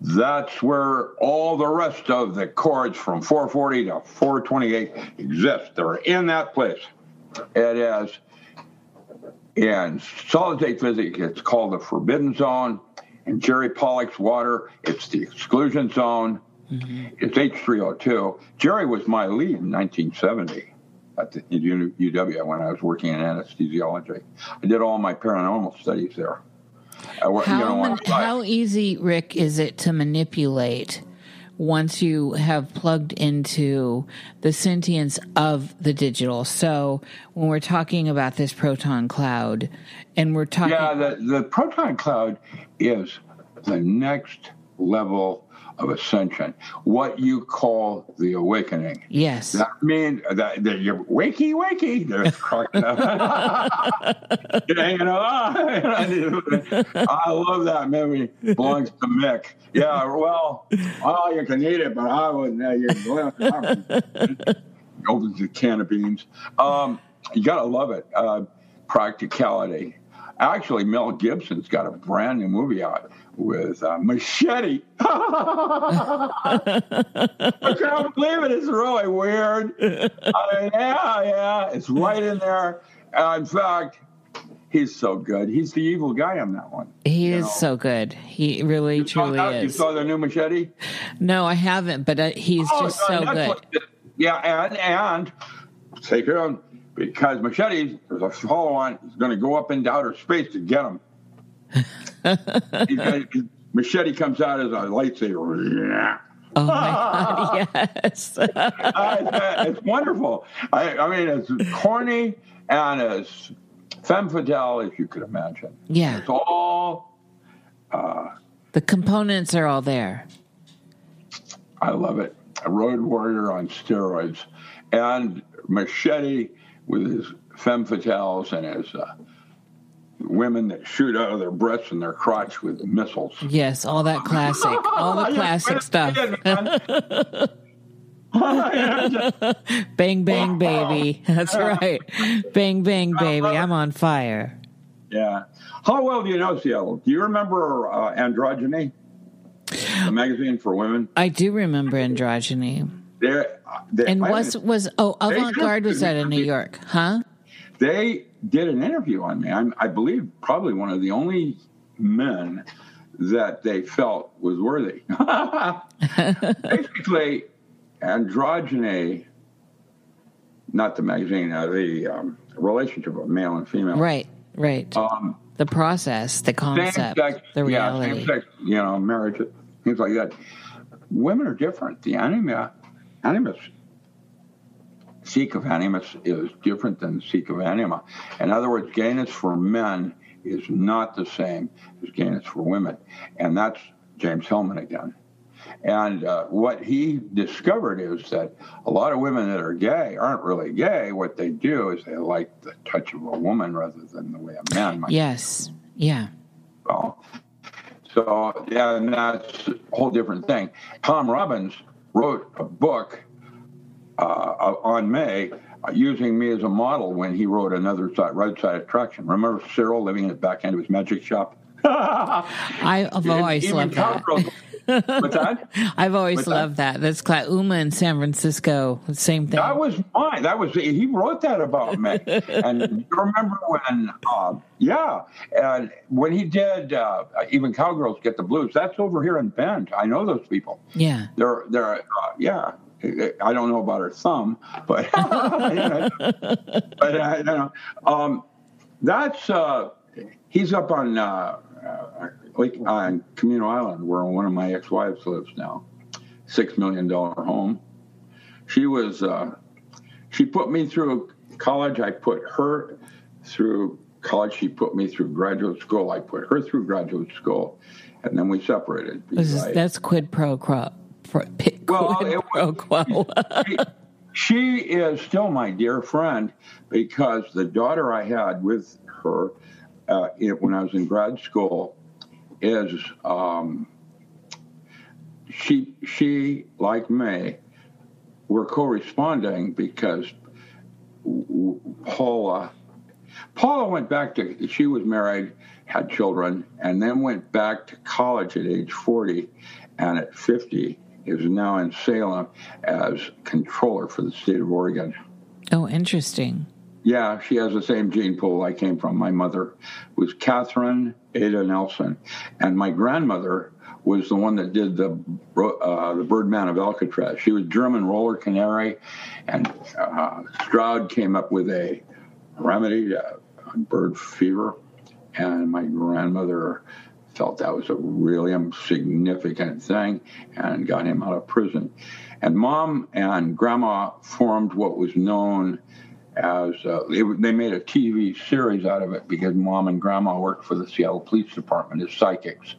That's where all the rest of the chords from 440 to 428 exist. They're in that place. It is in solid state physics, it's called the forbidden zone. In Jerry Pollack's water, it's the exclusion zone. Mm-hmm. It's H3O2. Jerry was my lead in 1970 at the UW when I was working in anesthesiology. I did all my paranormal studies there.
how, you know, how easy, Rick, is it to manipulate once you have plugged into the sentience of the digital? So when we're talking about this proton cloud, and we're talking,
yeah, the, the proton cloud is the next level of ascension, what you call the awakening.
Yes.
That means that, that you're wakey, wakey. There's cracking up. you're hanging on. I love that movie. Belongs to Mick. Yeah, well, well, you can eat it, but I wouldn't. Uh, you opens the can of beans. Um, you got to love it. Uh, practicality. Actually, Mel Gibson's got a brand new movie out with uh, Machete. I can't believe it. It's really weird. I mean, yeah, yeah. It's right in there. Uh, in fact, he's so good. He's the evil guy on that one.
He is know? so good. He really,
you
truly
is.
You
saw the new Machete?
No, I haven't, but uh, he's oh, just so good.
Yeah, and, and take it on because Machete, there's a follow on, is going to go up into outer space to get him. machete comes out as a lightsaber.
Oh my God, yes.
it's, wonderful. I, I, mean, it's corny and as femme fatale as you could imagine.
Yeah.
It's all. Uh,
the components are all there.
I love it. A road warrior on steroids. And Machete with his femme fatales and his. Uh, women that shoot out of their breasts and their crotch with missiles.
Yes, all that classic, all the classic stuff. bang bang baby. That's right. Bang bang baby. I'm on fire.
Yeah. How well do you know Seattle? Do you remember uh, Androgyny, the magazine for women?
I do remember Androgyny.
They're,
they're, and was was oh avant garde was that in New York, huh?
They did an interview on me. I'm, I believe probably one of the only men that they felt was worthy. Basically, androgyny, not the magazine, uh, the um, relationship of male and female.
Right, right. Um, the process, the concept, sex, the reality. Yeah, same sex,
you know, marriage, things like that. Women are different. The anima, animus seek of animus is different than seek of anima. In other words, gayness for men is not the same as gayness for women. And that's James Hillman again. And uh, what he discovered is that a lot of women that are gay aren't really gay. What they do is they like the touch of a woman rather than the way a man might.
Yes. Yeah.
Well, so, yeah, and that's a whole different thing. Tom Robbins wrote a book uh, on May uh, using me as a model when he wrote another side, right side attraction. Remember Cyril living in the back end of his magic shop?
I've always loved that.
What's that?
I've always What's loved that? that. That's Cla- Uma in San Francisco. Same thing.
That was mine. That was he wrote that about me. and you remember when? Uh, yeah, and when he did uh, even cowgirls get the blues. That's over here in Bend. I know those people.
Yeah,
they're they're uh, yeah. I don't know about her thumb, but but I don't know. Um, that's uh, he's up on uh, uh, Lake on Camano Island, where one of my ex-wives lives now. Six million dollar home. She was uh, she put me through college. I put her through college. She put me through graduate school. I put her through graduate school, and then we separated.
Is, that's quid pro quo well, quid pro quo.
she, she is still my dear friend because the daughter I had with her uh, when I was in grad school is um, she she like me were corresponding because Paula Paula went back to, she was married, had children, and then went back to college at age 40. And at 50, is now in Salem as controller for the state of Oregon.
Oh, interesting.
Yeah, she has the same gene pool I came from. My mother was Catherine Ada Nelson, and my grandmother was the one that did the uh, the Birdman of Alcatraz. She was German roller canary, and uh, Stroud came up with a remedy uh, bird fever, and my grandmother felt that was a really significant thing and got him out of prison. And mom and grandma formed what was known as uh, they, they, made a TV series out of it because mom and grandma worked for the Seattle Police Department as psychics,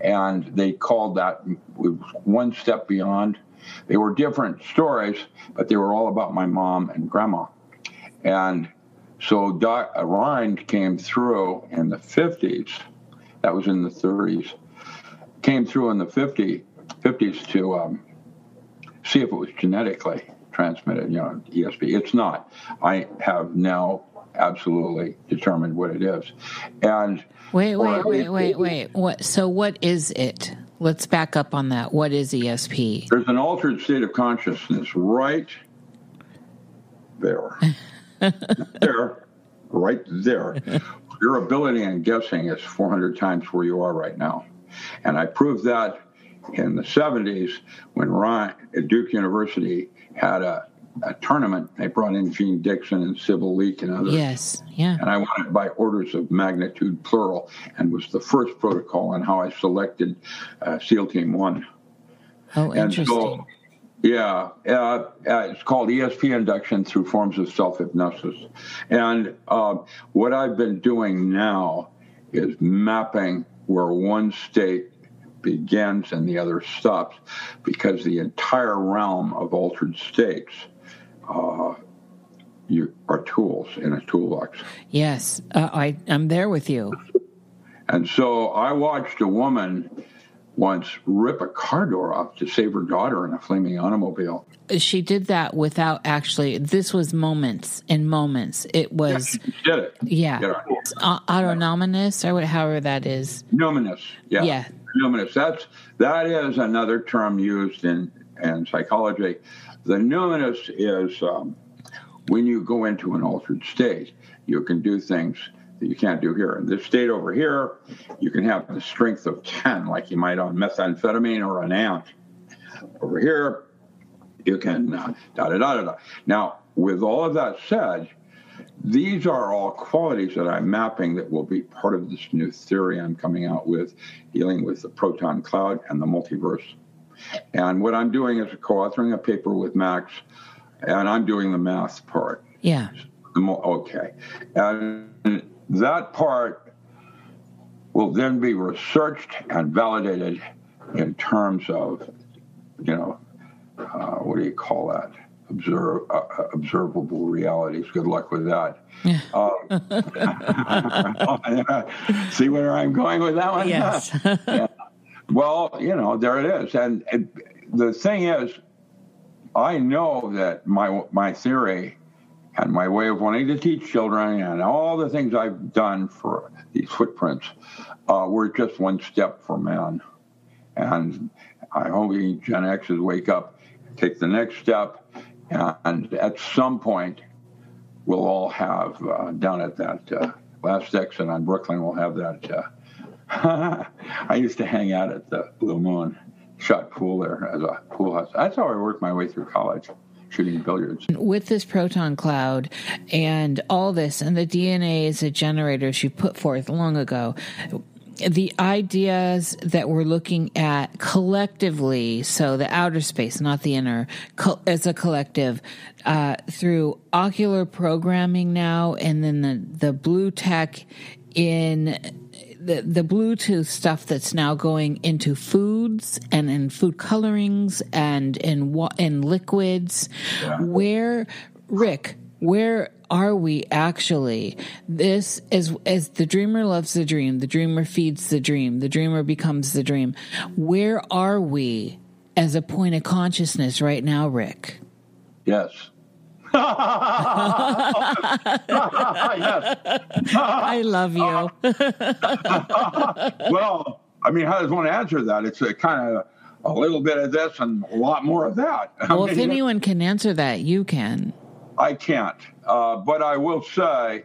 and they called that one step beyond. They were different stories, but they were all about my mom and grandma, and so Doc Rhine came through in the 50s. That was in the 30s. Came through in the 50, 50s to um, see if it was genetically transmitted, you know, ESP. It's not. I have now absolutely determined what it is. And
wait, wait, wait, wait, wait. What? So, what is it? Let's back up on that. What is ESP?
There's an altered state of consciousness right there, there, right there. Your ability in guessing is 400 times where you are right now, and I proved that in the 70s when Rhine at Duke University had a, a tournament. They brought in Jeane Dixon and Sybil Leek and others.
Yes, yeah.
And I won it by orders of magnitude plural and was the first protocol on how I selected uh, SEAL Team 1.
Oh, interesting. So,
yeah, uh, uh, it's called ESP induction through forms of self hypnosis. And uh, what I've been doing now is mapping where one state begins and the other stops because the entire realm of altered states uh, you are tools in a toolbox.
Yes, uh, I, I'm there with you.
And so I watched a woman once rip a car door off to save her daughter in a flaming automobile.
She did that without actually. This was moments in moments. It was.
Yeah, did it.
Yeah. Autonomous or however that is.
Numinous. Yeah.
Yeah.
Numinous. That's that is another term used in in psychology. The numinous is um, when you go into an altered state, you can do things that you can't do here. In this state over here, you can have the strength of 10, like you might on methamphetamine or an ant. Over here, you can uh, da da da da da. Now, with all of that said, these are all qualities that I'm mapping that will be part of this new theory I'm coming out with, dealing with the proton cloud and the multiverse. And what I'm doing is co-authoring a paper with Max, and I'm doing the math part.
Yeah.
Okay. And that part will then be researched and validated in terms of, you know, uh, what do you call that? Observe, uh, uh observable realities. Good luck with that. um, see where I'm going with that one?
Yes.
yeah. Well, you know, there it is. And the thing is, I know that my my theory and my way of wanting to teach children and all the things I've done for these footprints uh, were just one step for man. And I hope Gen X's wake up, take the next step, and at some point, we'll all have uh, down at that uh, last exit on Brooklyn, we'll have that. Uh, I used to hang out at the Blue Moon, shot pool there as a pool house. That's how I worked my way through college shooting billiards.
With this proton cloud and all this and the DNA as a generator she put forth long ago, the ideas that we're looking at collectively, so the outer space, not the inner, co- as a collective, uh, through ocular programming now, and then the, the blue tech in the the Bluetooth stuff that's now going into foods and in food colorings and in in liquids. Yeah. Where, Rick, where are we actually? This is as the dreamer loves the dream, the dreamer feeds the dream, the dreamer becomes the dream. Where are we as a point of consciousness right now, Rick?
Yes. yes.
I love you.
well, I mean, how does one answer that? It's a kind of a little bit of this and a lot more of that. I
well, if anyone can answer that, you can.
I can't. Uh, but I will say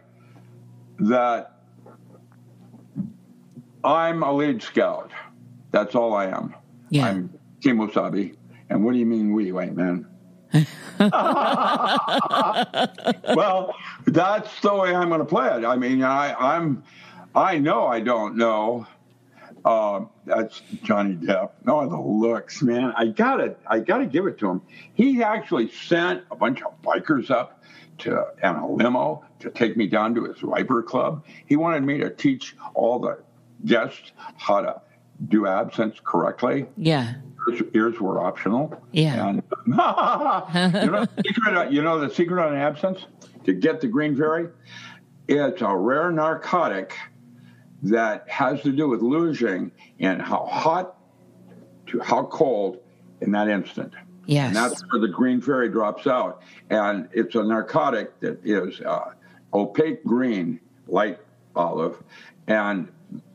that I'm a lead scout. That's all I am.
Yeah.
I'm Team Wasabi. And what do you mean we, white man? well, that's the way I'm going to play it. I mean, I, I'm, I know I don't know. Uh, that's Johnny Depp. No, the looks, man. I gotta, I gotta give it to him. He actually sent a bunch of bikers up to and a limo to take me down to his Viper Club. He wanted me to teach all the guests how to do absinthe correctly.
Yeah.
Ears, ears were optional.
Yeah.
And you, know, the secret, you know the secret on absinthe to get the green fairy? It's a rare narcotic that has to do with losing and how hot to how cold in that instant.
Yes.
And that's where the green fairy drops out. And it's a narcotic that is uh, opaque green, light olive. And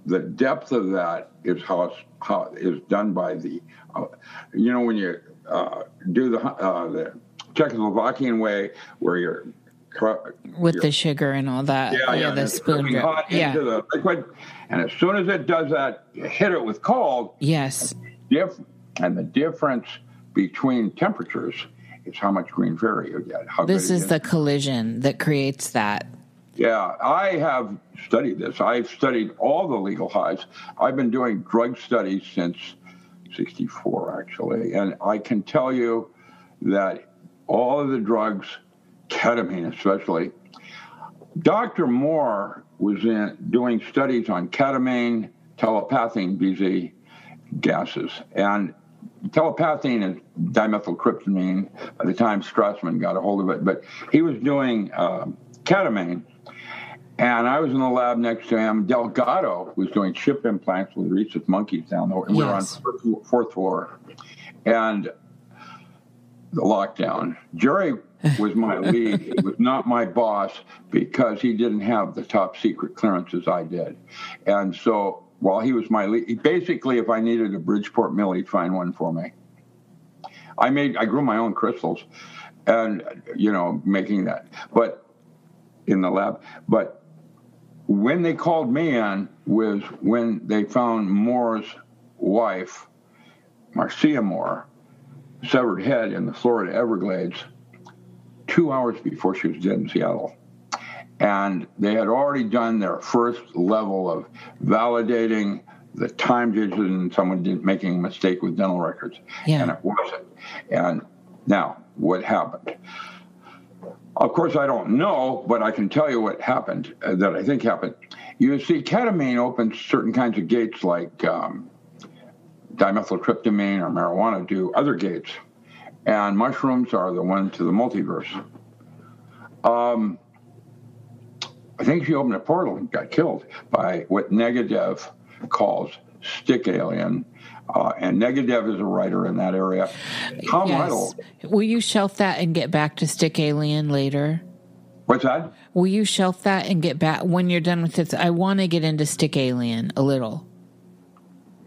the depth of that is how it's, how is done by the, uh, you know, when you uh, do the, uh, the Czechoslovakian way where you're
with the sugar and all that.
Yeah, yeah,
the spoon.
Drip.
Yeah.
into the liquid, and as soon as it does that, you hit it with cold.
Yes.
Diff- and the difference between temperatures is how much green fairy you get.
This is the collision that creates that.
Yeah, I have studied this. I've studied all the legal highs. I've been doing drug studies since 64, actually. And I can tell you that all of the drugs, ketamine especially, Dr. Moore was in doing studies on ketamine, telepathine, BZ gases. And telepathine is dimethyltryptamine by the time Strassman got a hold of it. But he was doing uh, ketamine. And I was in the lab next to him. Delgado was doing chip implants with rhesus monkeys down there. And we
Yes.
were on fourth floor. And the lockdown. Jerry was my lead. he was not my boss because he didn't have the top secret clearances I did. And so while he was my lead, basically, if I needed a Bridgeport mill, he'd find one for me. I made, I grew my own crystals and, you know, making that, but in the lab. But when they called me in was when they found Moore's wife, Marcia Moore, severed head in the Florida Everglades two hours before she was dead in Seattle. And they had already done their first level of validating the time digit and someone did making a mistake with dental records.
Yeah.
And it wasn't. And now, what happened? Of course, I don't know, but I can tell you what happened uh, that I think happened. You see, ketamine opens certain kinds of gates like um, dimethyltryptamine or marijuana do other gates, and mushrooms are the one to the multiverse. Um, I think she opened a portal and got killed by what Negadev calls stick alien. Uh, and Negadev is a writer in that area. Tom
yes.
Riddle.
Will you shelf that and get back to Stick Alien later?
What's that?
Will you shelf that and get back when you're done with this? I want to get into Stick Alien a little.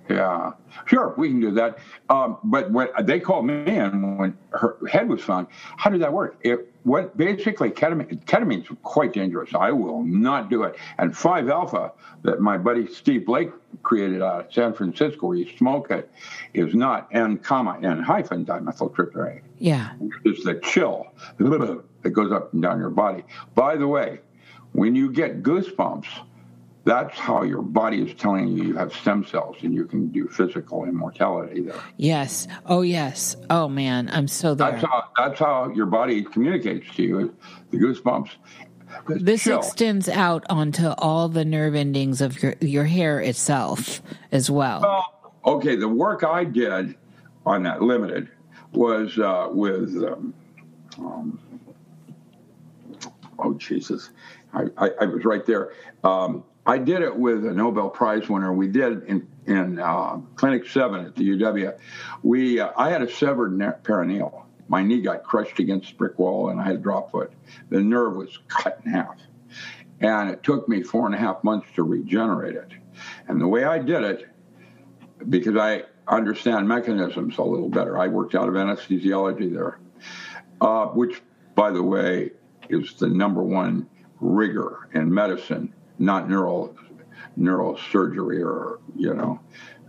Yeah, sure, we can do that. Um, but what they called me in when her head was found. How did that work? It what basically ketamine ketamine's quite dangerous. I will not do it. And five alpha that my buddy Steve Blake created out of San Francisco, where you smoke it, is not N comma N hyphen dimethyltryptamine.
Yeah.
It's the chill that goes up and down your body. By the way, when you get goosebumps, that's how your body is telling you you have stem cells and you can do physical immortality there.
Yes. Oh, yes. Oh, man. I'm so there.
That's how that's how your body communicates to you. The goosebumps. The
this
chill.
extends out onto all the nerve endings of your, your hair itself as well.
Well, okay. The work I did on that limited was uh, with. Um, um, oh Jesus, I, I, I was right there. Um, I did it with a Nobel Prize winner. We did in in uh, Clinic Seven at the UW. We uh, I had a severed ne- peroneal. my knee got crushed against the brick wall and I had drop foot. The nerve was cut in half. And it took me four and a half months to regenerate it. And the way I did it, because I understand mechanisms a little better, I worked out of anesthesiology there, uh, which, by the way, is the number one rigor in medicine, not neural neurosurgery or you know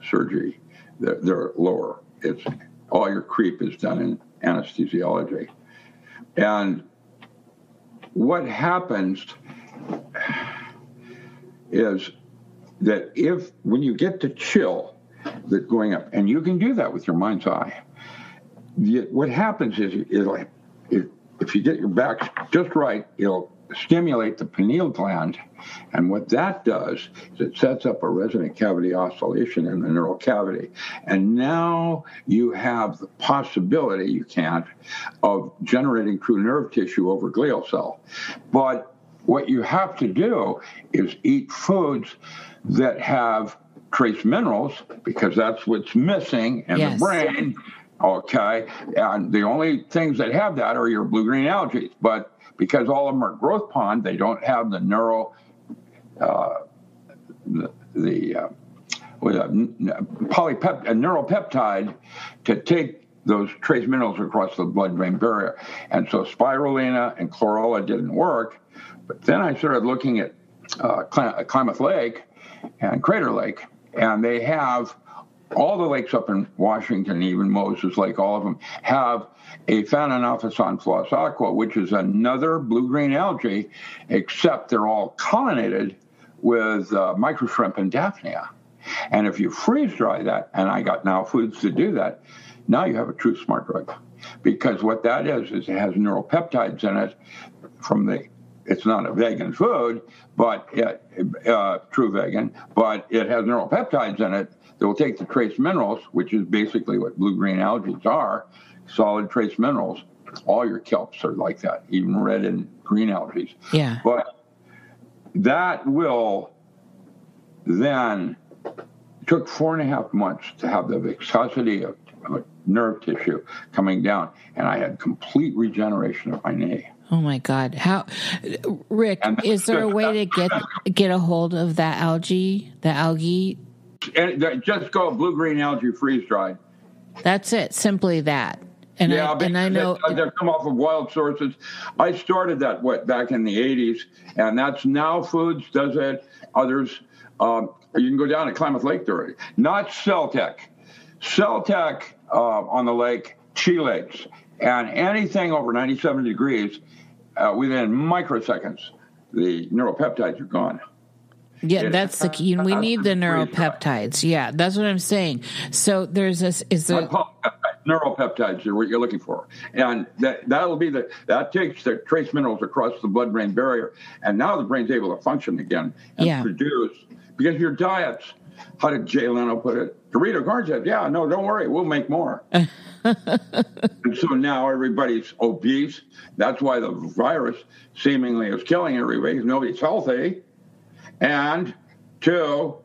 surgery. They're, they're lower. It's all your creep is done in anesthesiology, and what happens is that if when you get to chill that going up, and you can do that with your mind's eye, what happens is, like, if, if you get your back just right, it'll stimulate the pineal gland. And what that does is it sets up a resonant cavity oscillation in the neural cavity. And now you have the possibility, you can't, of generating true nerve tissue over glial cell. But what you have to do is eat foods that have trace minerals because that's what's missing in yes. the brain. Okay. And the only things that have that are your blue green algae. But because all of them are growth pond, they don't have the neural, uh, the, the uh, with a polypeptide, a neuropeptide to take those trace minerals across the blood-brain barrier. And so spirulina and chlorella didn't work. But then I started looking at uh, Klamath Lake and Crater Lake, and they have all the lakes up in Washington, even Moses Lake, all of them have a Phanerophyson aqua, which is another blue-green algae, except they're all pollinated with uh, microshrimp and daphnia. And if you freeze dry that, and I got now foods to do that, now you have a true smart drug. Because what that is, is it has neuropeptides in it from the it's not a vegan food, but it, uh, true vegan, but it has neuropeptides in it that will take the trace minerals, which is basically what blue green algae are, solid trace minerals. All your kelps are like that, even red and green algae.
Yeah.
But that will then took four and a half months to have the viscosity of, of nerve tissue coming down, and I had complete regeneration of my knee.
Oh my God! How, Rick? Is there a way to get get a hold of that algae? The algae?
And just go blue green algae freeze dried.
That's it. Simply that. And yeah, I, and I know
they, come off of wild sources. I started that what back in the '80s, and that's now Foods does it. Others, um, you can go down to Klamath Lake there. Not Celtec. Celtec uh, on the lake chelates, and anything over 97 degrees uh, within microseconds, the neuropeptides are gone.
Yeah, that's the key. We need the neuropeptides. Yeah, that's what I'm saying. So there's this. Is there
neuropeptides are what you're looking for, and that that'll be the that takes the trace minerals across the blood-brain barrier, and now the brain's able to function again and yeah. produce because your diets. How did Jay Leno put it? Dorito Garn said, "Yeah, no, don't worry, we'll make more." and so now everybody's obese. That's why the virus seemingly is killing everybody because nobody's healthy. And two,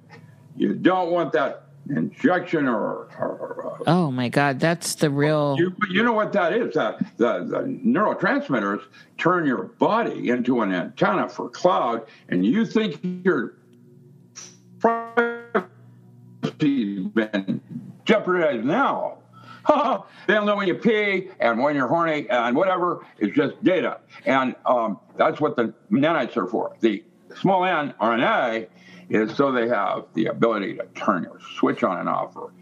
you don't want that injection or, or, uh,
oh my god that's the real
you, you know what that is that the, the neurotransmitters turn your body into an antenna for cloud and you think your privacy been jeopardized now they'll know when you pee and when you're horny and whatever. It's just data. And um, that's what the nanites are for. The small n RNA is so they have the ability to turn your switch on and off or,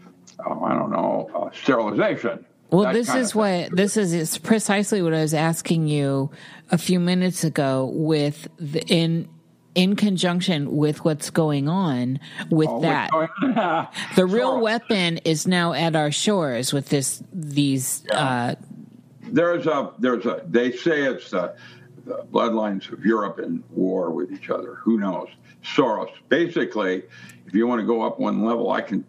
uh, I don't know, uh, sterilization.
Well, this is what this is is precisely what I was asking you a few minutes ago with the, in in conjunction with what's going on with oh, that. the real weapon is now at our shores with this these. Yeah. Uh,
there's a there's a they say it's the, the bloodlines of Europe in war with each other. Who knows? Soros. Basically, if you want to go up one level, I can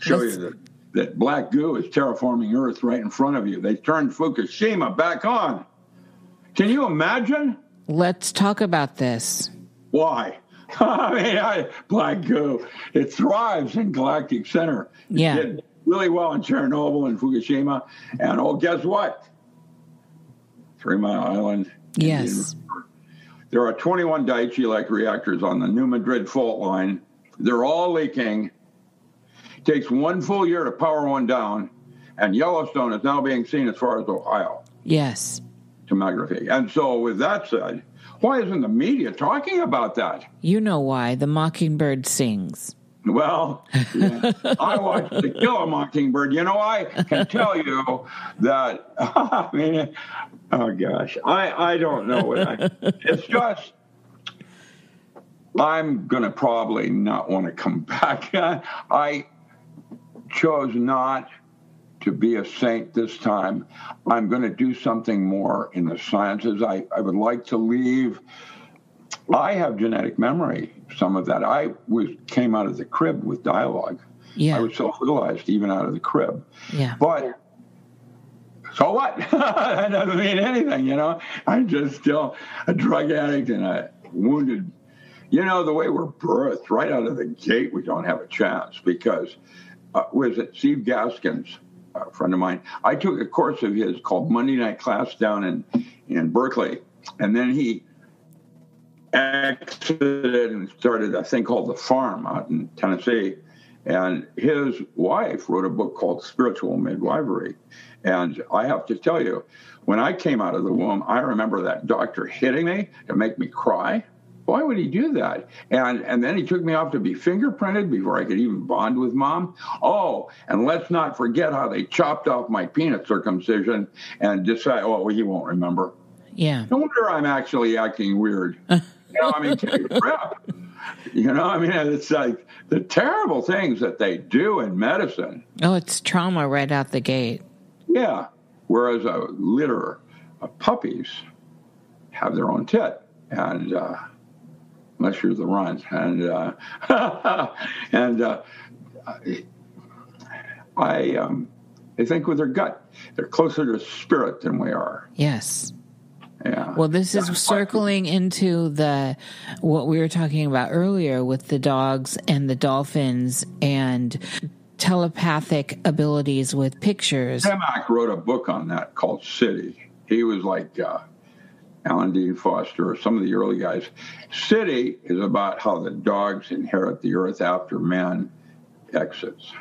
show you that that black goo is terraforming Earth right in front of you. They turned Fukushima back on. Can you imagine?
Let's talk about this.
Why? I mean, I, black goo, it thrives in galactic center.
It yeah. did
really well in Chernobyl and Fukushima. And oh, guess what? Three Mile Island.
Yes.
There are 21 Daiichi like reactors on the New Madrid fault line. They're all leaking. It takes one full year to power one down, and Yellowstone is now being seen as far as Ohio.
Yes.
Tomography. And so, with that said, why isn't the media talking about that?
You know why. The mockingbird sings.
Well, yeah. I watched To Kill a Mockingbird. You know, I can tell you that. I mean, oh gosh, I I don't know what I. It's just. I'm going to probably not want to come back. I chose not to be a saint this time. I'm going to do something more in the sciences. I, I would like to leave. I have genetic memory, some of that. I was came out of the crib with dialogue.
Yeah.
I was self-realized even out of the crib.
Yeah.
But so what? that doesn't mean anything, you know. I'm just still a drug addict and a wounded. You know, the way we're birthed, right out of the gate, we don't have a chance because uh, was it Steve Gaskins, a friend of mine? I took a course of his called Monday Night Class down in in Berkeley, and then he exited and started a thing called The Farm out in Tennessee. And his wife wrote a book called Spiritual Midwifery. And I have to tell you, when I came out of the womb, I remember that doctor hitting me to make me cry. Why would he do that? And and then he took me off to be fingerprinted before I could even bond with mom. Oh, and let's not forget how they chopped off my penis circumcision and decide. Oh, he won't remember.
Yeah.
No wonder I'm actually acting weird. you know, I mean, take a prep. You know, I mean, it's like the terrible things that they do in medicine.
Oh, it's trauma right out the gate.
Yeah. Whereas a litter of puppies have their own tit, and uh, unless you're the runt, and uh, and uh, I um, I think with their gut, they're closer to spirit than we are.
Yes.
Yeah.
Well, this is circling into the what we were talking about earlier with the dogs and the dolphins and telepathic abilities with pictures.
Simak wrote a book on that called City. He was like uh, Alan Dean Foster or some of the early guys. City is about how the dogs inherit the earth after man exits.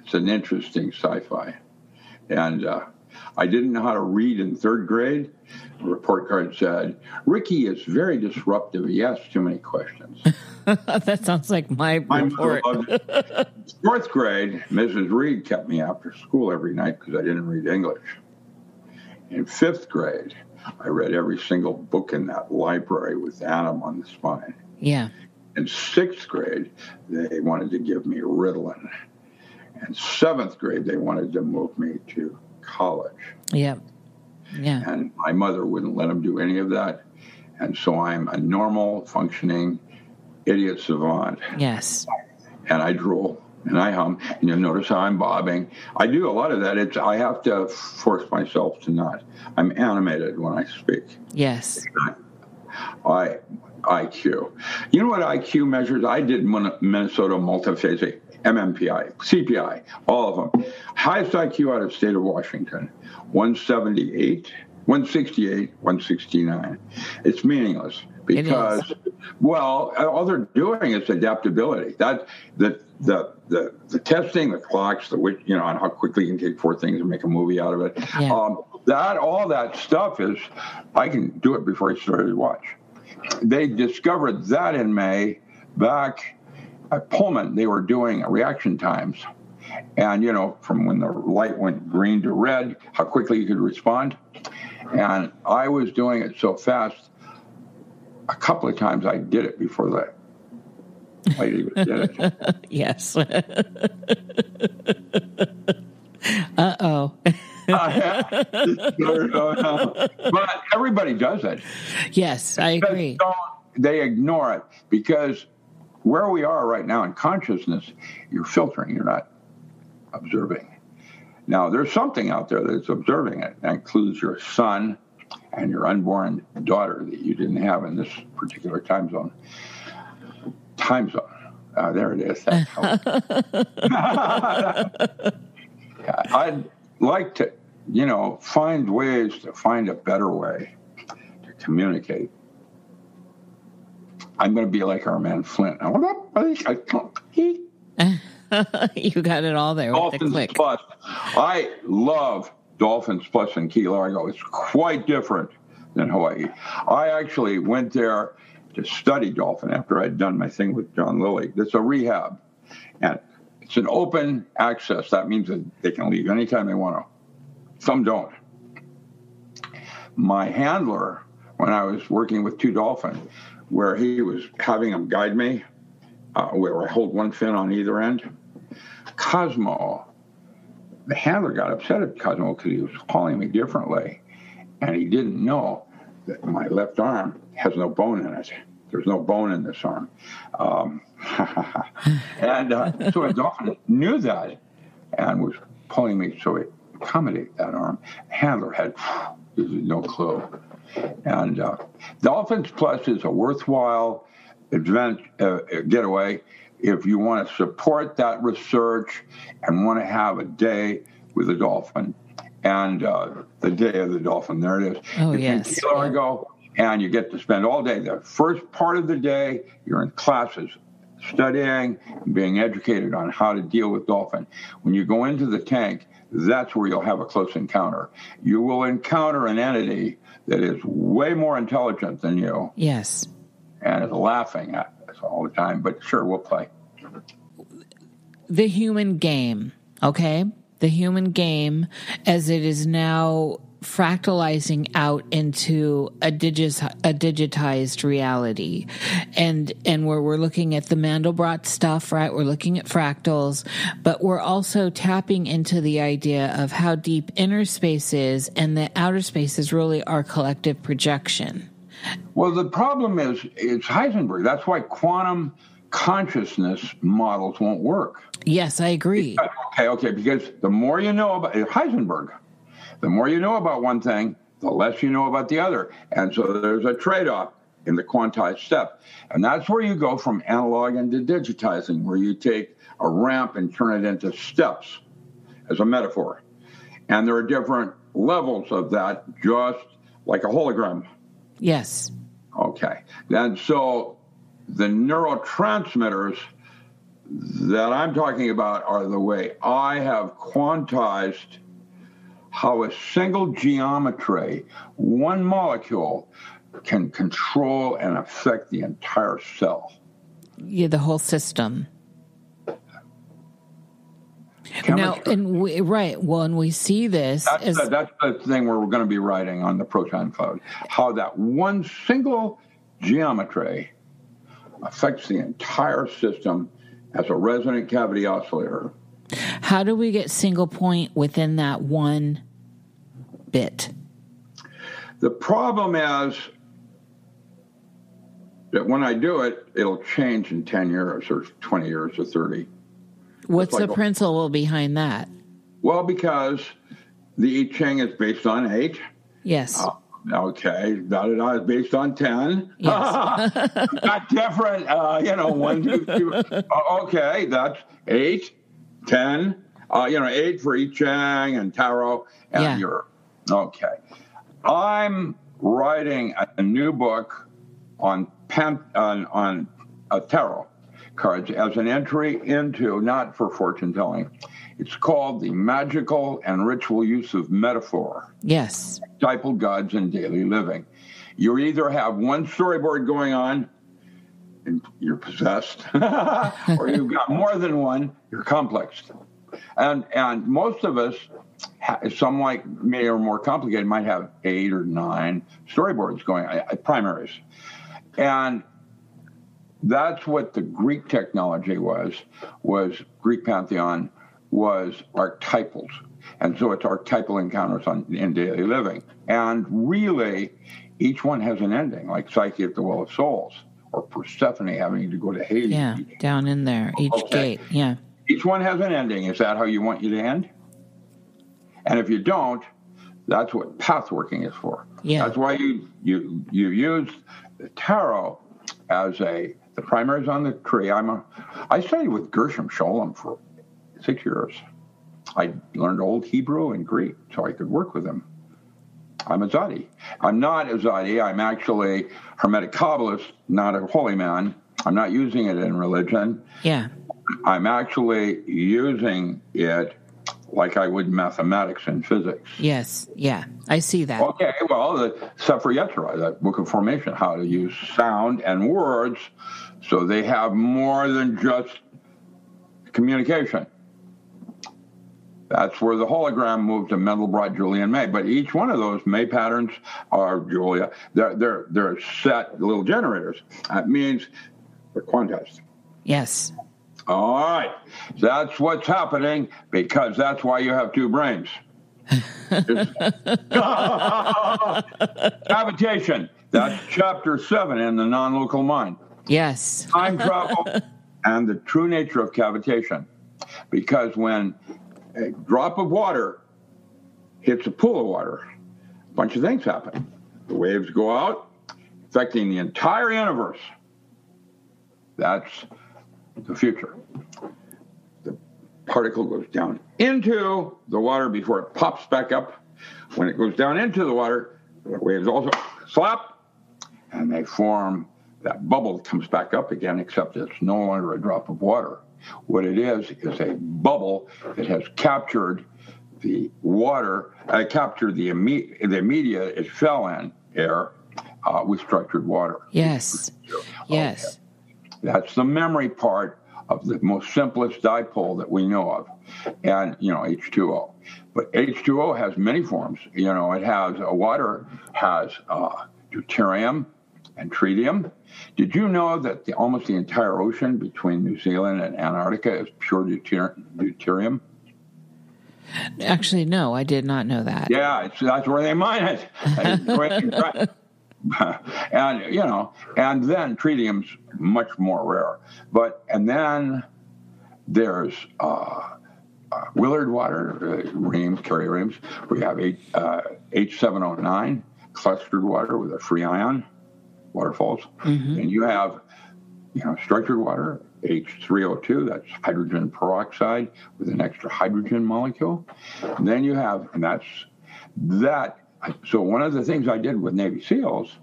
It's an interesting sci-fi, and uh, I didn't know how to read in third grade. The report card said, Ricky is very disruptive. He asks too many questions.
that sounds like my
My
report.
mother loved it. Fourth grade, Mrs. Reed kept me after school every night because I didn't read English. In fifth grade, I read every single book in that library with Adam on the spine.
Yeah.
In sixth grade, they wanted to give me Ritalin. In seventh grade, they wanted to move me to college.
Yeah. Yeah.
And my mother wouldn't let them do any of that. And so I'm a normal, functioning idiot savant.
Yes.
And I drool and I hum. And you'll notice how I'm bobbing. I do a lot of that. It's I have to force myself to not. I'm animated when I speak.
Yes.
I IQ. You know what IQ measures? I did Min- Minnesota multiphasic, MMPI, CPI, all of them. Highest IQ out of state of Washington, 178, 168, 169. It's meaningless because, well, all they're doing is adaptability. That the the the, the testing, the clocks, the which you know, on how quickly you can take four things and make a movie out of it.
Yeah.
Um, that all that stuff is, I can do it before I started to watch they discovered that in May back at Pullman. They were doing reaction times. And, you know, from when the light went green to red, how quickly you could respond. And I was doing it so fast, a couple of times I did it before the light even did it.
Yes. uh oh.
but everybody does it.
yes, I agree.
they ignore it because where we are right now in consciousness, you're filtering, you're not observing. Now, there's something out there that's observing it. That includes your son and your unborn daughter that you didn't have in this particular time zone. Time zone. Uh, there it is. That's how- Yeah, I'd like to you know, find ways to find a better way to communicate. I'm going to be like our man Flint.
you got it all there with the click.
Plus. I love Dolphins Plus in Key Largo. It's quite different than Hawaii. I actually went there to study dolphin after I'd done my thing with John Lilly. It's a rehab, and it's an open access. That means that they can leave anytime they want to. Some don't. My handler, when I was working with two dolphin, where he was having them guide me, uh, where I hold one fin on either end, Cosmo, the handler got upset at Cosmo because he was calling me differently, and he didn't know that my left arm has no bone in it. There's no bone in this arm. Um, and uh, so a dolphin knew that and was pulling me so it accommodate that arm. Handler had no clue. And uh, Dolphins Plus is a worthwhile event, uh, getaway if you want to support that research and want to have a day with a dolphin. And uh, the day of the dolphin, there it is.
Oh,
it's
yes.
In and you get to spend all day. The first part of the day, you're in classes, studying, being educated on how to deal with dolphin. When you go into the tank, that's where you'll have a close encounter. You will encounter an entity that is way more intelligent than you
Yes.
and is laughing at all the time. But sure, we'll play.
the human game, okay? The human game as it is now fractalizing out into a digis a digitized reality. And and where we're looking at the Mandelbrot stuff, right? We're looking at fractals, but we're also tapping into the idea of how deep inner space is and the outer spaces really are collective projection.
Well, the problem is it's Heisenberg. That's why quantum consciousness models won't work.
Yes, I agree.
Okay, okay, because the more you know about Heisenberg, the more you know about one thing, the less you know about the other. And so there's a trade off in the quantized step. And that's where you go from analog into digitizing, where you take a ramp and turn it into steps as a metaphor. And there are different levels of that, just like a hologram.
Yes.
Okay. And so the neurotransmitters that I'm talking about are the way I have quantized how a single geometry, one molecule, can control and affect the entire cell.
Yeah, the whole system. Now, and we, right, well, and we see this
That's,
as
the, that's the thing we're going to be writing on the proton cloud. How that one single geometry affects the entire system as a resonant cavity oscillator.
how do we get single point within that one bit?
The problem is that when I do it, it'll change in 10 years or 20 years or 30.
What's
like
the
a-
principle behind that?
Well, because the I Ching is based on eight.
Yes.
Okay, da da da is based on 10.
Yes.
Not different, uh, you know, one, two, two. Uh, okay, that's eight, ten. uh, you know, eight for I Ching and Tarot and
Yeah.
your. Okay. I'm writing a new book on pan, on, on uh, tarot cards as an entry into, not for fortune telling. It's called The Magical and Ritual Use of Metaphor
yes.
Disciple Gods in Daily Living. You either have one storyboard going on and you're possessed, or you've got more than one, you're complex. And, and most of us, some like me are more complicated, might have eight or nine storyboards going, uh, primaries. And that's what the Greek technology was, was Greek pantheon was archetypals. And so it's archetypal encounters on, in daily living. And really, each one has an ending, like Psyche at the Well of Souls or Persephone having to go to Hades.
Yeah. Down in there, each
Okay.
gate. Yeah.
Each one has an ending. Is that how you want you to end? And if you don't, that's what path working is for.
Yeah.
That's why you you you use the tarot as a the primaries on the tree. I'm a I studied with Gershom Scholem for six years. I learned Old Hebrew and Greek so I could work with him. I'm a Zadi. I'm not a Zadi. I'm actually Hermetic Kabbalist, not a holy man. I'm not using it in religion.
Yeah.
I'm actually using it like I would mathematics and physics.
Yes. Yeah. I see that.
Okay, well, the Sefer Yetzirah, that book of formation, how to use sound and words so they have more than just communication. That's where the hologram moved to Mandelbrot, Julia, and May. But each one of those May patterns are Julia. They're they're they're set little generators. That means they're quantized.
Yes.
All right. That's what's happening because that's why you have two brains. Cavitation. That's chapter seven in the non local mind.
Yes.
Time travel and the true nature of cavitation. Because when a drop of water hits a pool of water, a bunch of things happen. The waves go out, affecting the entire universe. That's the future. The particle goes down into the water before it pops back up. When it goes down into the water, the waves also slap and they form that bubble comes back up again, except it's no longer a drop of water. What it is is a bubble that has captured the water, uh, captured the, imme- the media it fell in, air, uh, with structured water.
Yes. Yes.
That's the memory part of the most simplest dipole that we know of, and you know H2O. But H2O has many forms. You know, it has uh, water has uh, deuterium and tritium. Did you know that the, almost the entire ocean between New Zealand and Antarctica is pure deuter- deuterium?
Actually, no, I did not know that.
Yeah, it's, that's where they mine it. and you know, and then tritium's much more rare. But and then there's uh, uh, Willard water uh, reams, Carey Reams. We have H, uh, H709 clustered water with a free ion waterfalls,
Mm-hmm.
and you have you know structured water H3O2, that's hydrogen peroxide with an extra hydrogen molecule. And then you have, and that's that. So one of the things I did with Navy SEALs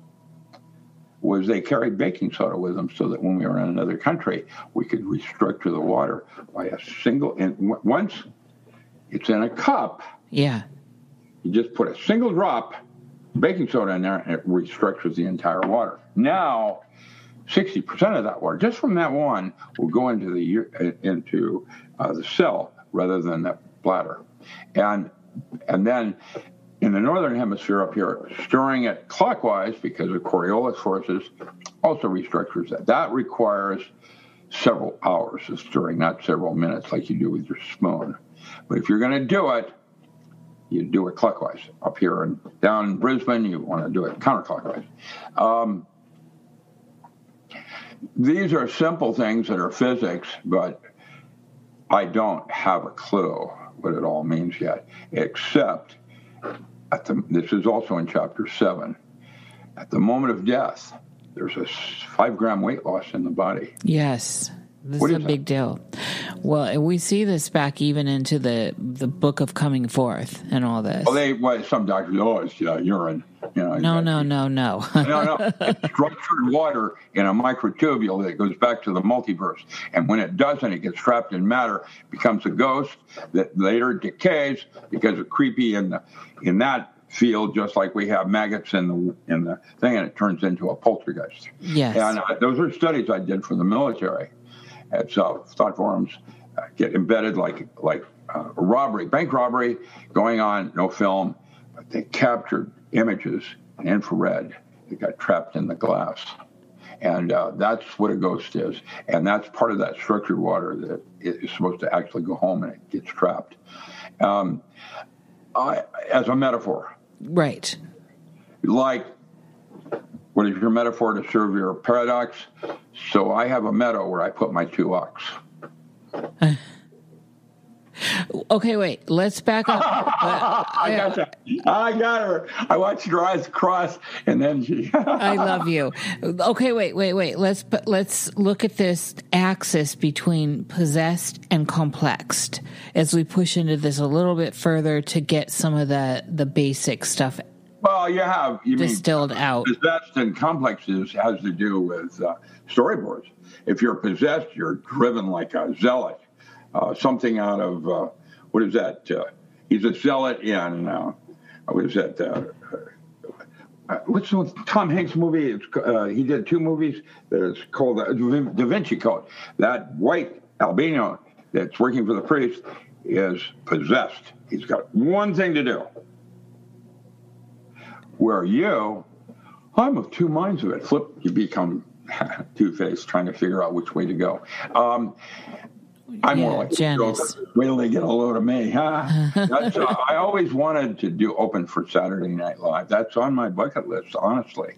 was they carried baking soda with them so that when we were in another country, we could restructure the water by a single. And w- once it's in a cup,
Yeah.
you just put a single drop baking soda in there, and it restructures the entire water. Now, 60% of that water, just from that one, will go into the into uh, the cell rather than the bladder, and and then in the northern hemisphere up here, stirring it clockwise because of Coriolis forces also restructures that. That requires several hours of stirring, not several minutes like you do with your spoon. But if you're going to do it, you do it clockwise. Up here and down in Brisbane, you want to do it counterclockwise. Um, these are simple things that are physics, but I don't have a clue what it all means yet, except the, this is also in chapter seven. At the moment of death, there's a five gram weight loss in the body.
Yes. This is a big deal. Well, we see this back even into the the book of coming forth and all this.
Well, they well, some doctors, oh, it's uh, urine. You know,
no, no, no, no.
no, no. It's structured water in a microtubule that goes back to the multiverse. And when it doesn't, it gets trapped in matter, becomes a ghost that later decays because of creepy in the in that field, just like we have maggots in the in the thing, and it turns into a poltergeist.
yes.
And uh, those are studies I did for the military. So thought forums uh, get embedded like like uh, robbery, bank robbery going on, no film, but they captured images in infrared that got trapped in the glass. And uh, that's what a ghost is. And that's part of that structured water that is supposed to actually go home and it gets trapped. Um, I, as a metaphor,
right.
like what is your metaphor to serve your paradox? So I have a meadow where I put my two ox.
Okay, wait. Let's back up.
Uh, I uh, got her. I got her. I watched her eyes cross, and then she.
I love you. Okay, wait, wait, wait. Let's let's look at this axis between possessed and complexed as we push into this a little bit further to get some of the the basic stuff.
Well, you have you
distilled
mean,
out.
Possessed and complexes has to do with uh, storyboards. If you're possessed, you're driven like a zealot. Uh, something out of uh, what is that? Uh, he's a zealot in uh, what is that? Uh, uh, what's the Tom Hanks movie? he did two movies It's called the Da Vinci Code. That white albino that's working for the priest is possessed. He's got one thing to do. Where you, I'm of two minds of it. Flip, you become two faced, trying to figure out which way to go. Um, I'm
yeah,
more like
Janice.
Wait till they get a load of me, huh? Uh, I always wanted to do open for Saturday Night Live. That's on my bucket list, honestly.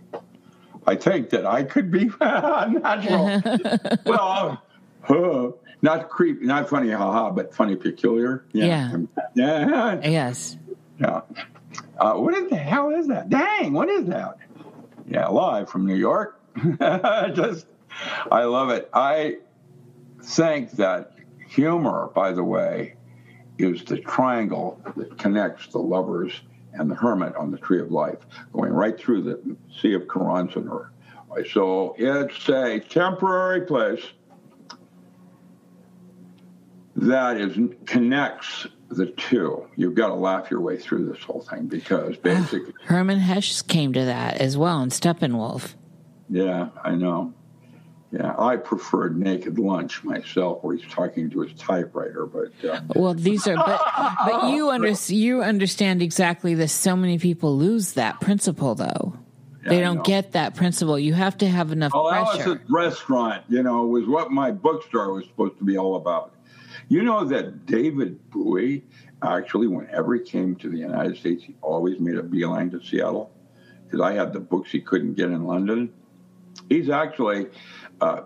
I think that I could be natural. well, not creepy, not funny, haha, but funny, peculiar.
Yeah.
yeah.
Yes.
Yeah. Uh, what is the hell is that? Dang, what is that? Yeah, live from New York. Just, I love it. I think that humor, by the way, is the triangle that connects the lovers and the hermit on the tree of life, going right through the Sea of Karansanur. So it's a temporary place that is connects the two. You've got to laugh your way through this whole thing because basically
Hermann Hesse came to that as well in Steppenwolf.
Yeah, I know. Yeah, I preferred Naked Lunch myself, where he's talking to his typewriter. But uh,
well, these are but but you under, you understand exactly this. So many people lose that principle, though.
Yeah,
they don't get that principle. You have to have enough
well,
pressure.
Alice's restaurant, you know, was what my bookstore was supposed to be all about. You know that David Bowie actually, whenever he came to the United States, he always made a beeline to Seattle because I had the books he couldn't get in London. He's actually uh,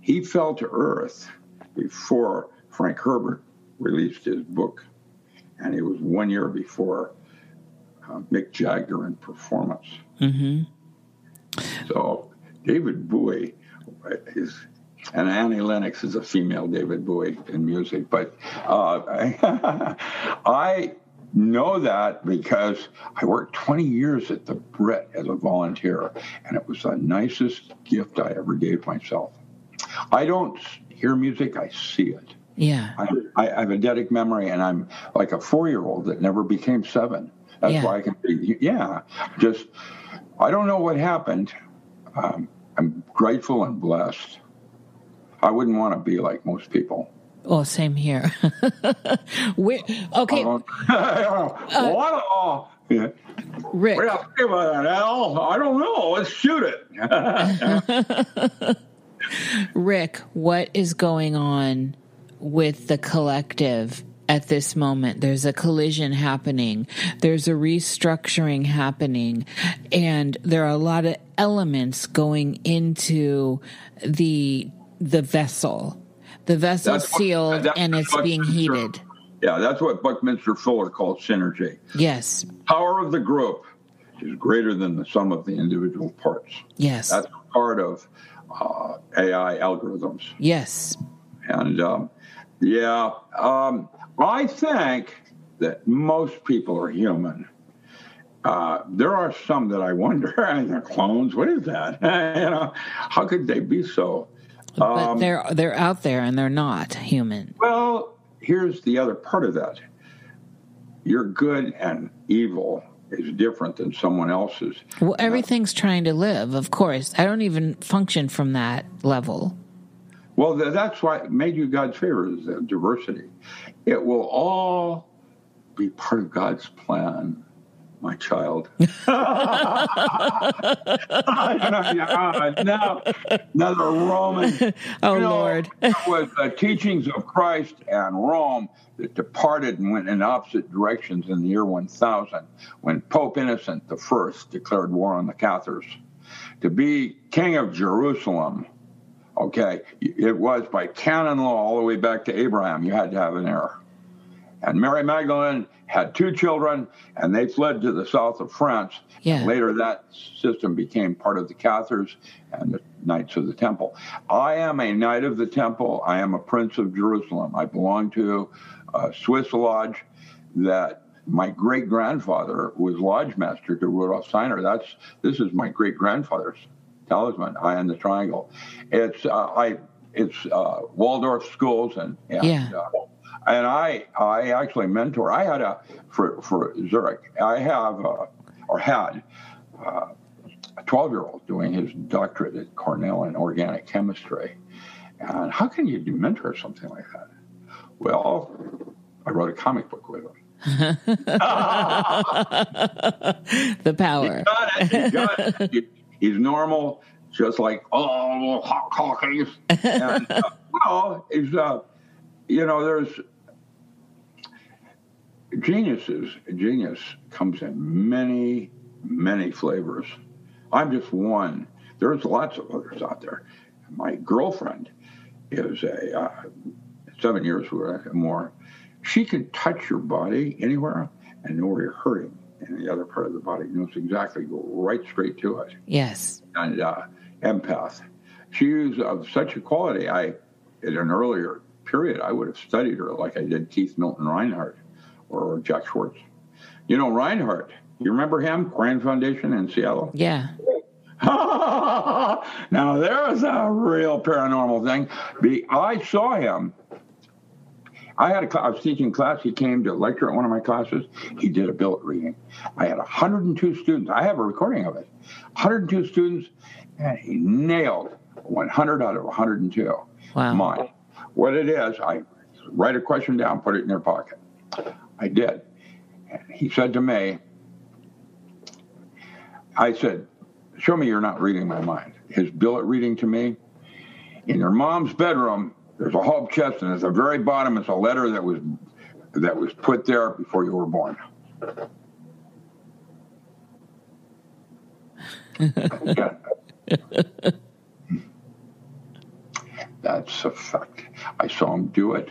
he fell to earth before Frank Herbert released his book, and it was one year before uh, Mick Jagger in performance.
hmm
So David Bowie is, and Annie Lennox is a female David Bowie in music, but uh, I, know that because I worked 20 years at the Brit as a volunteer, and it was the nicest gift I ever gave myself. I don't hear music, I see it.
Yeah.
I, I have a eidetic memory, and I'm like a four year old that never became seven. That's
Yeah.
why I can be, yeah, just, I don't know what happened. Um, I'm grateful and blessed. I wouldn't want to be like most people.
Oh, same here. we okay,
Uh, what? Oh, yeah.
Rick.
What do you think about that? I don't know. Let's shoot it.
Rick, what is going on with the collective at this moment? There's a collision happening, there's a restructuring happening, and there are a lot of elements going into the the vessel. The vessel's
what-
sealed
that's
and it's being heated.
yeah, that's what Buckminster Fuller called synergy.
Yes.
Power of the group is greater than the sum of the individual parts.
Yes.
That's part of uh, AI algorithms.
yes.
And um, yeah, um, I think that most people are human. Uh, there are some that I wonder, are they're clones. What is that? you know, how could they be so?
But
Um,
they're they're out there and they're not human.
Well, here's the other part of that. Your good and evil is different than someone else's.
Well, everything's trying to live, of course. I don't even function from that level.
Well, that's why it made you God's favor is diversity. It will all be part of God's plan, my child. now, another Roman.
Oh,
You know,
Lord.
it was the teachings of Christ and Rome that departed and went in opposite directions in the year 1000 when Pope Innocent I declared war on the Cathars. To be king of Jerusalem, okay, it was by canon law all the way back to Abraham, you had to have an heir. And Mary Magdalene had two children, and they fled to the south of France.
Yeah.
Later, that system became part of the Cathars and the Knights of the Temple. I am a Knight of the Temple. I am a Prince of Jerusalem. I belong to a Swiss lodge that my great grandfather was lodge master to Rudolf Steiner. That's this is my great grandfather's talisman. I am the triangle. It's uh, I it's uh, Waldorf schools and, and
Yeah.
uh, and I I actually mentor. I had a for for Zurich. I have uh, or had uh, a twelve year old doing his doctorate at Cornell in organic chemistry. And how can you mentor something like that? Well, I wrote a comic book with him.
the power.
got it. Got it. He- He's normal, just like oh, Hawk Hawkins. And, uh, well, he's uh, you know, there's geniuses. Genius comes in many, many flavors. I'm just one. There's lots of others out there. My girlfriend is a uh, seven years or more. She can touch your body anywhere and know where you're hurting in the other part of the body. Knows exactly, go right straight to it.
Yes.
And uh, empath. She is of such a quality. I, in an earlier period, I would have studied her like I did Keith Milton Rinehart or Jack Schwarz. You know Rinehart. You remember him? Grand Foundation in Seattle.
Yeah.
now there's a real paranormal thing. I saw him. I had a cl- I was teaching class. He came to lecture at one of my classes. He did a billet reading. I had 102 students. I have a recording of it. 102 students, and he nailed 100 out of 102.
Wow.
Mine. What it is, I write a question down, put it in their pocket. I did. And he said to me, I said, Show me you're not reading my mind. His billet reading to me, in your mom's bedroom, there's a hub chest, and at the very bottom is a letter that was that was put there before you were born. That's a fact. I saw him do it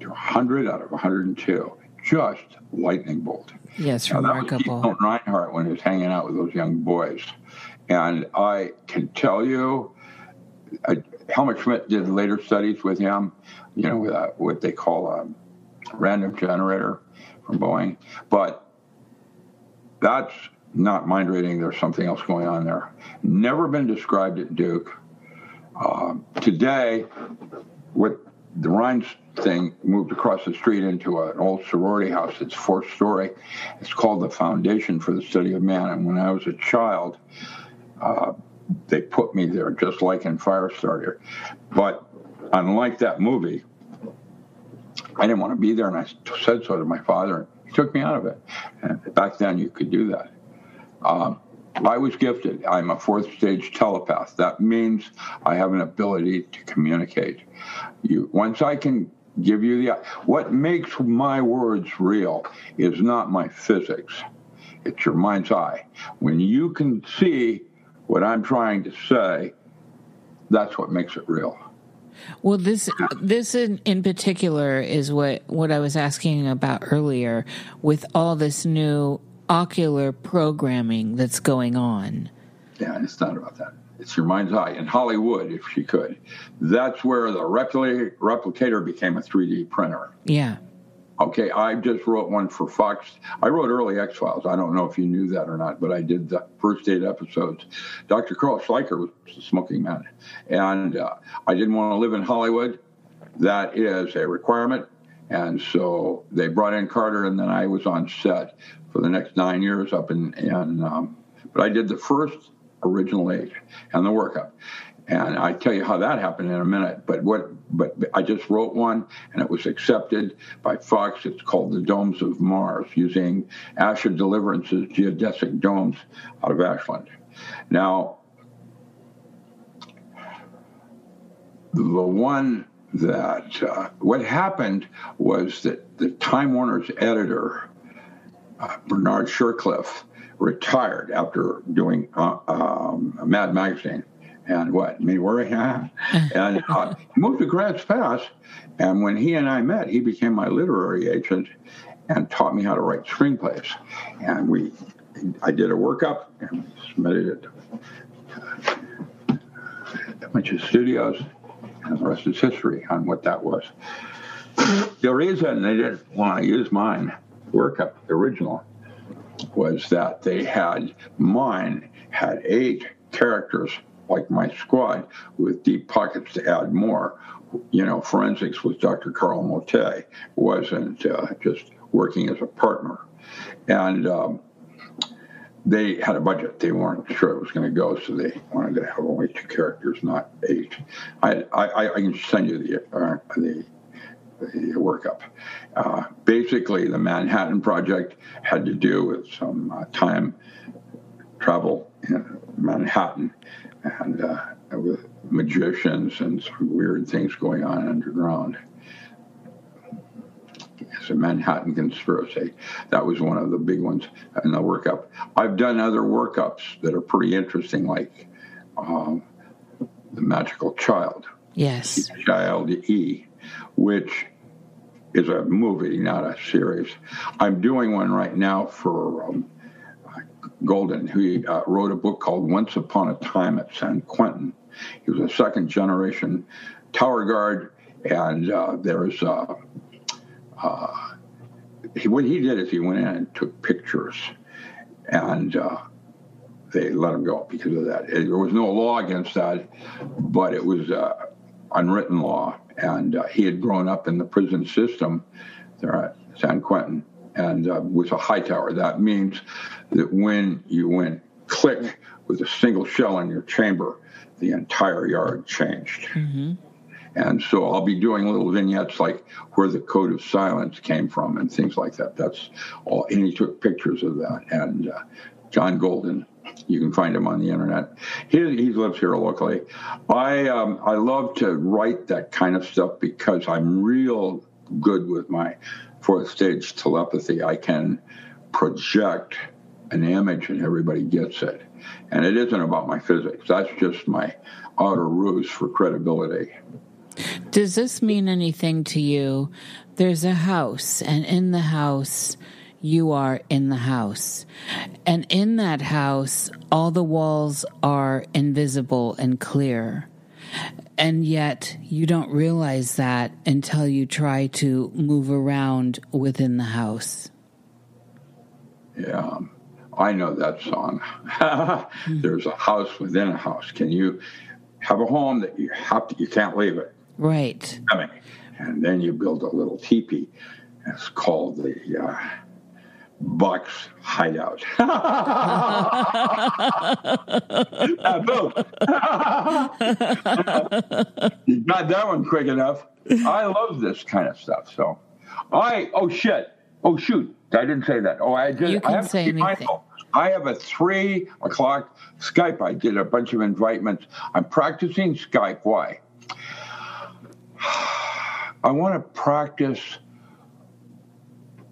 to 100 out of 102. Just lightning bolt.
Yes.
Now, that was Rinehart when he was hanging out with those young boys. And I can tell you, uh, Helmut Schmidt did later studies with him, you know, with uh, what they call a random generator from Boeing. But that's not mind reading. There's something else going on there. Never been described at Duke. Um, today, what the Rhines thing moved across the street into an old sorority house. It's fourth story. It's called the Foundation for the Study of Man. And when I was a child, uh, they put me there just like in Firestarter. But unlike that movie, I didn't want to be there, and I said so to my father. He took me out of it. And back then, you could do that. Um, I was gifted. I'm a fourth stage telepath. That means I have an ability to communicate. You once I can give you the what makes my words real is not my physics. It's your mind's eye. When you can see what I'm trying to say, that's what makes it real.
Well, this this in, in particular is what what I was asking about earlier with all this new ocular programming that's going on.
Yeah, it's not about that. It's your mind's eye. In Hollywood, if she could, that's where the repli- replicator became a 3D printer.
Yeah.
Okay, I just wrote one for Fox. I wrote early X Files. I don't know if you knew that or not, but I did the first eight episodes. Dr. Carl Schleicher was a smoking man, and uh, I didn't want to live in Hollywood. That is a requirement, and so they brought in Carter, and then I was on set for the next nine years up in. in um, but I did the first original eight and the workup. And I tell you how that happened in a minute. But what? But I just wrote one, and it was accepted by Fox. It's called the Domes of Mars, using Asher Deliverance's geodesic domes out of Ashland. Now, the one that uh, what happened was that the Time Warner's editor, uh, Bernard Shercliffe, retired after doing uh, um, Mad Magazine and what me worry, and uh, moved to Grants Pass, and when he and I met, he became my literary agent and taught me how to write screenplays. And we, I did a workup and submitted it to a bunch of studios, and the rest is history on what that was. the reason they didn't want to use mine workup, the original, was that they had mine had eight characters like my squad with deep pockets to add more. You know, forensics was Dr. Carl Motte, wasn't uh, just working as a partner. And um, they had a budget. They weren't sure it was going to go, so they wanted to have only two characters, not eight. I, I, I can send you the, uh, the, the workup. Uh, basically, the Manhattan Project had to do with some uh, time travel in Manhattan and uh, with magicians and some weird things going on underground. It's a Manhattan conspiracy. That was one of the big ones in the workup. I've done other workups that are pretty interesting, like um, The Magical Child.
Yes.
Child E, which is a movie, not a series. I'm doing one right now for um, Golden, who uh, wrote a book called Once Upon a Time at San Quentin. He was a second generation tower guard, and uh, there's uh, uh, he, what he did is he went in and took pictures, and uh, they let him go because of that. There was no law against that, but it was uh, unwritten law, and uh, he had grown up in the prison system there at San Quentin and uh, was a high tower. That means that when you went click with a single shell in your chamber, the entire yard changed. Mm-hmm. And so I'll be doing little vignettes like where the code of silence came from and things like that. That's all. And he took pictures of that. And uh, John Golden, you can find him on the internet. He, he lives here locally. I um, I love to write that kind of stuff because I'm real good with my fourth stage telepathy. I can project an image and everybody gets it. And it isn't about my physics. That's just my outer ruse for credibility.
Does this mean anything to you? There's a house, and in the house, you are in the house. And in that house, all the walls are invisible and clear. And yet, you don't realize that until you try to move around within the house.
Yeah, I know that song. There's a house within a house. Can you have a home that you have to, you can't leave it?
Right.
And then you build a little teepee. It's called the uh, Bucks hideout. Not that one quick enough. I love this kind of stuff. So, I oh shit, oh shoot, I didn't say that. Oh, I did.
You can
I have
say anything. Mindful.
I have a three o'clock Skype. I did a bunch of invitements. I'm practicing Skype. Why? I want to practice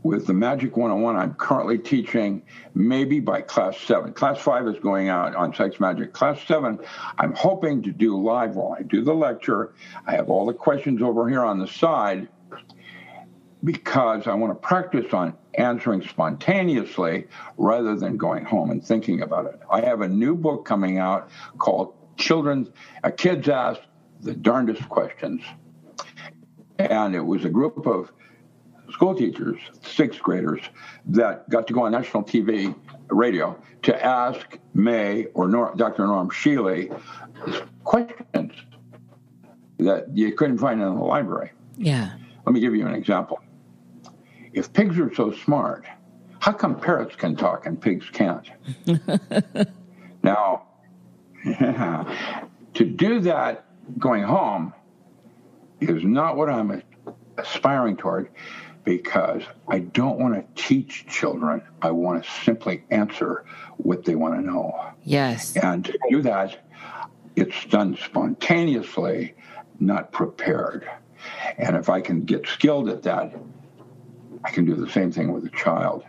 with the Magic 101 I'm currently teaching, maybe by class seven. Class five is going out on Sex Magic. Class seven, I'm hoping to do live while I do the lecture. I have all the questions over here on the side because I want to practice on answering spontaneously rather than going home and thinking about it. I have a new book coming out called Children's, a Kids Ask the Darndest Questions. And it was a group of school teachers, sixth graders, that got to go on national TV, radio, to ask May or Nor- Dr. Norm Shealy questions that you couldn't find in the library.
Yeah.
Let me give you an example. If pigs are so smart, how come parrots can talk and pigs can't? now, yeah, to do that going home is not what I'm aspiring toward because I don't want to teach children. I want to simply answer what they want to know.
Yes.
And to do that, it's done spontaneously, not prepared. And if I can get skilled at that, I can do the same thing with a child,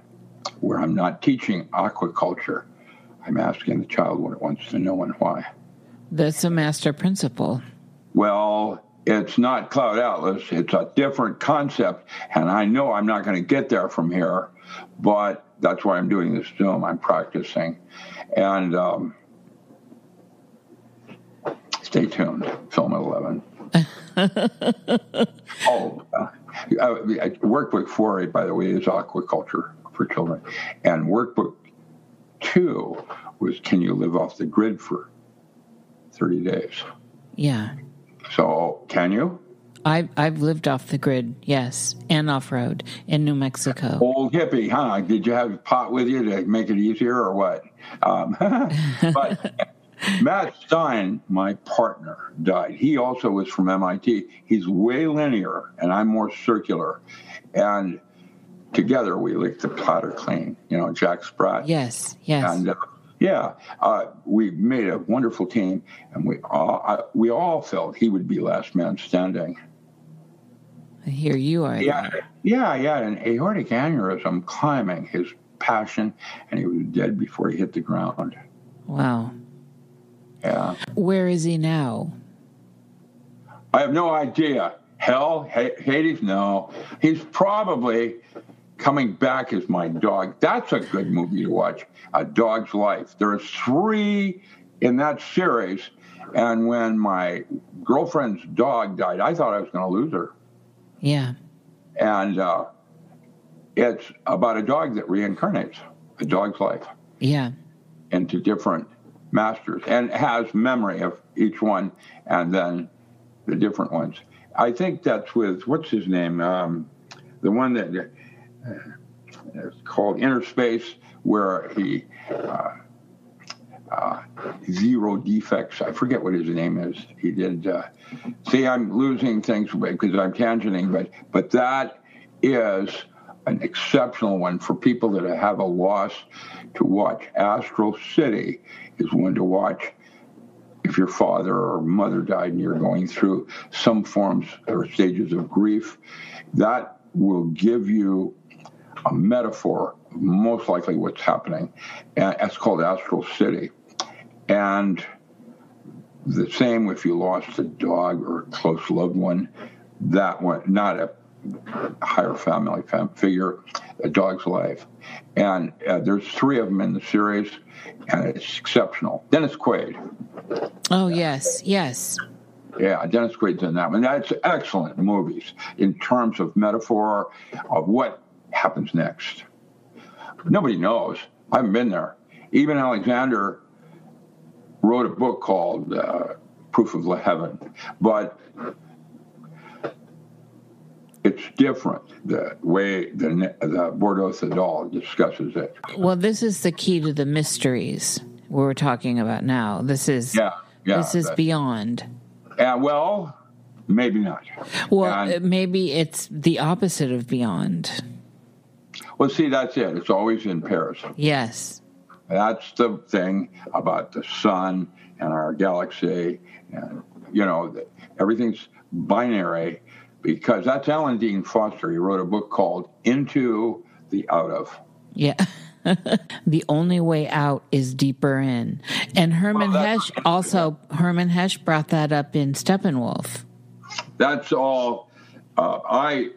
where I'm not teaching aquaculture. I'm asking the child what it wants to know and why.
That's a master principle.
Well, it's not Cloud Atlas. It's a different concept, and I know I'm not going to get there from here, but that's why I'm doing this Zoom. I'm practicing, and um, stay tuned. Film at eleven. oh, uh, workbook four, by the way, is aquaculture for children, and workbook two was can you live off the grid for thirty days?
Yeah.
So, can you?
I've I've lived off the grid, yes, and off road in New Mexico.
Old hippie, huh? Did you have pot with you to make it easier, or what? Um, but Matt Stein, my partner, died. He also was from MIT. He's way linear, and I'm more circular. And together we licked the platter clean. You know, Jack Sprat.
Yes, yes.
And uh, yeah, uh, we made a wonderful team, and we all uh, we all felt he would be last man standing.
Here you are.
Yeah, yeah, yeah. An aortic aneurysm climbing his passion, and he was dead before he hit the ground.
Wow.
Yeah.
Where is he now?
I have no idea. Hell, Hades? No. He's probably coming back as my dog. That's a good movie to watch. A Dog's Life. There are three in that series, and when my girlfriend's dog died, I thought I was going to lose her.
Yeah.
And uh, it's about a dog that reincarnates, a dog's life.
Yeah.
Into different masters and has memory of each one and then the different ones. I think that's with, what's his name? Um, the one that is called Inner Space, where he. Uh, uh, zero defects. I forget what his name is. He did. Uh, see, I'm losing things because I'm tangenting, but but that is an exceptional one for people that have a loss to watch. Astral City is one to watch if your father or mother died and you're going through some forms or stages of grief. That will give you a metaphor most likely what's happening. And it's called Astral City. And the same if you lost a dog or a close loved one, that one, not a higher family fam- figure, a dog's life. And uh, there's three of them in the series, and it's exceptional. Dennis Quaid.
Oh, yes, yes.
Yeah, Dennis Quaid's in that one. That's excellent movies in terms of metaphor of what happens next. Nobody knows. I haven't been there. Eben Alexander wrote a book called uh, Proof of the Heaven, but it's different the way the, the Bardo Thodol discusses it.
Well, this is the key to the mysteries we're talking about now. This is
yeah, yeah,
this is beyond.
Yeah, well, maybe not.
Well, and, maybe it's the opposite of beyond.
Well, see, that's it. It's always in pairs.
Yes.
That's the thing about the sun and our galaxy, and you know, everything's binary because that's Alan Dean Foster. He wrote a book called Into the Out of.
Yeah. the only way out is deeper in. And Herman well, Hesse also Hermann Hesse brought that up in Steppenwolf.
That's all uh, I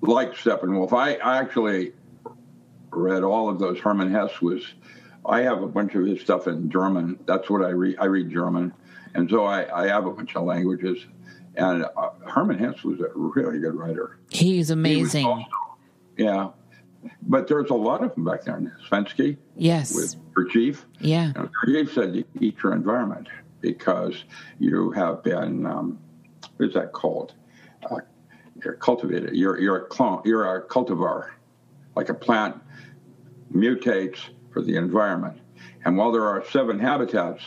like Steppenwolf. I, I actually read all of those. Hermann Hesse was I have a bunch of his stuff in German. That's what I read. I read German. And so I, I have a bunch of languages and uh, Hermann Hesse was a really good writer.
He's amazing. He also,
yeah. But there's a lot of them back there. Ouspensky.
Yes.
With Gurdjieff.
Yeah.
Gurdjieff said you eat your environment because you have been, um, what is that called? Uh, you're cultivated. You're, you're a clone. You're a cultivar. Like a plant mutates for the environment. And while there are seven habitats,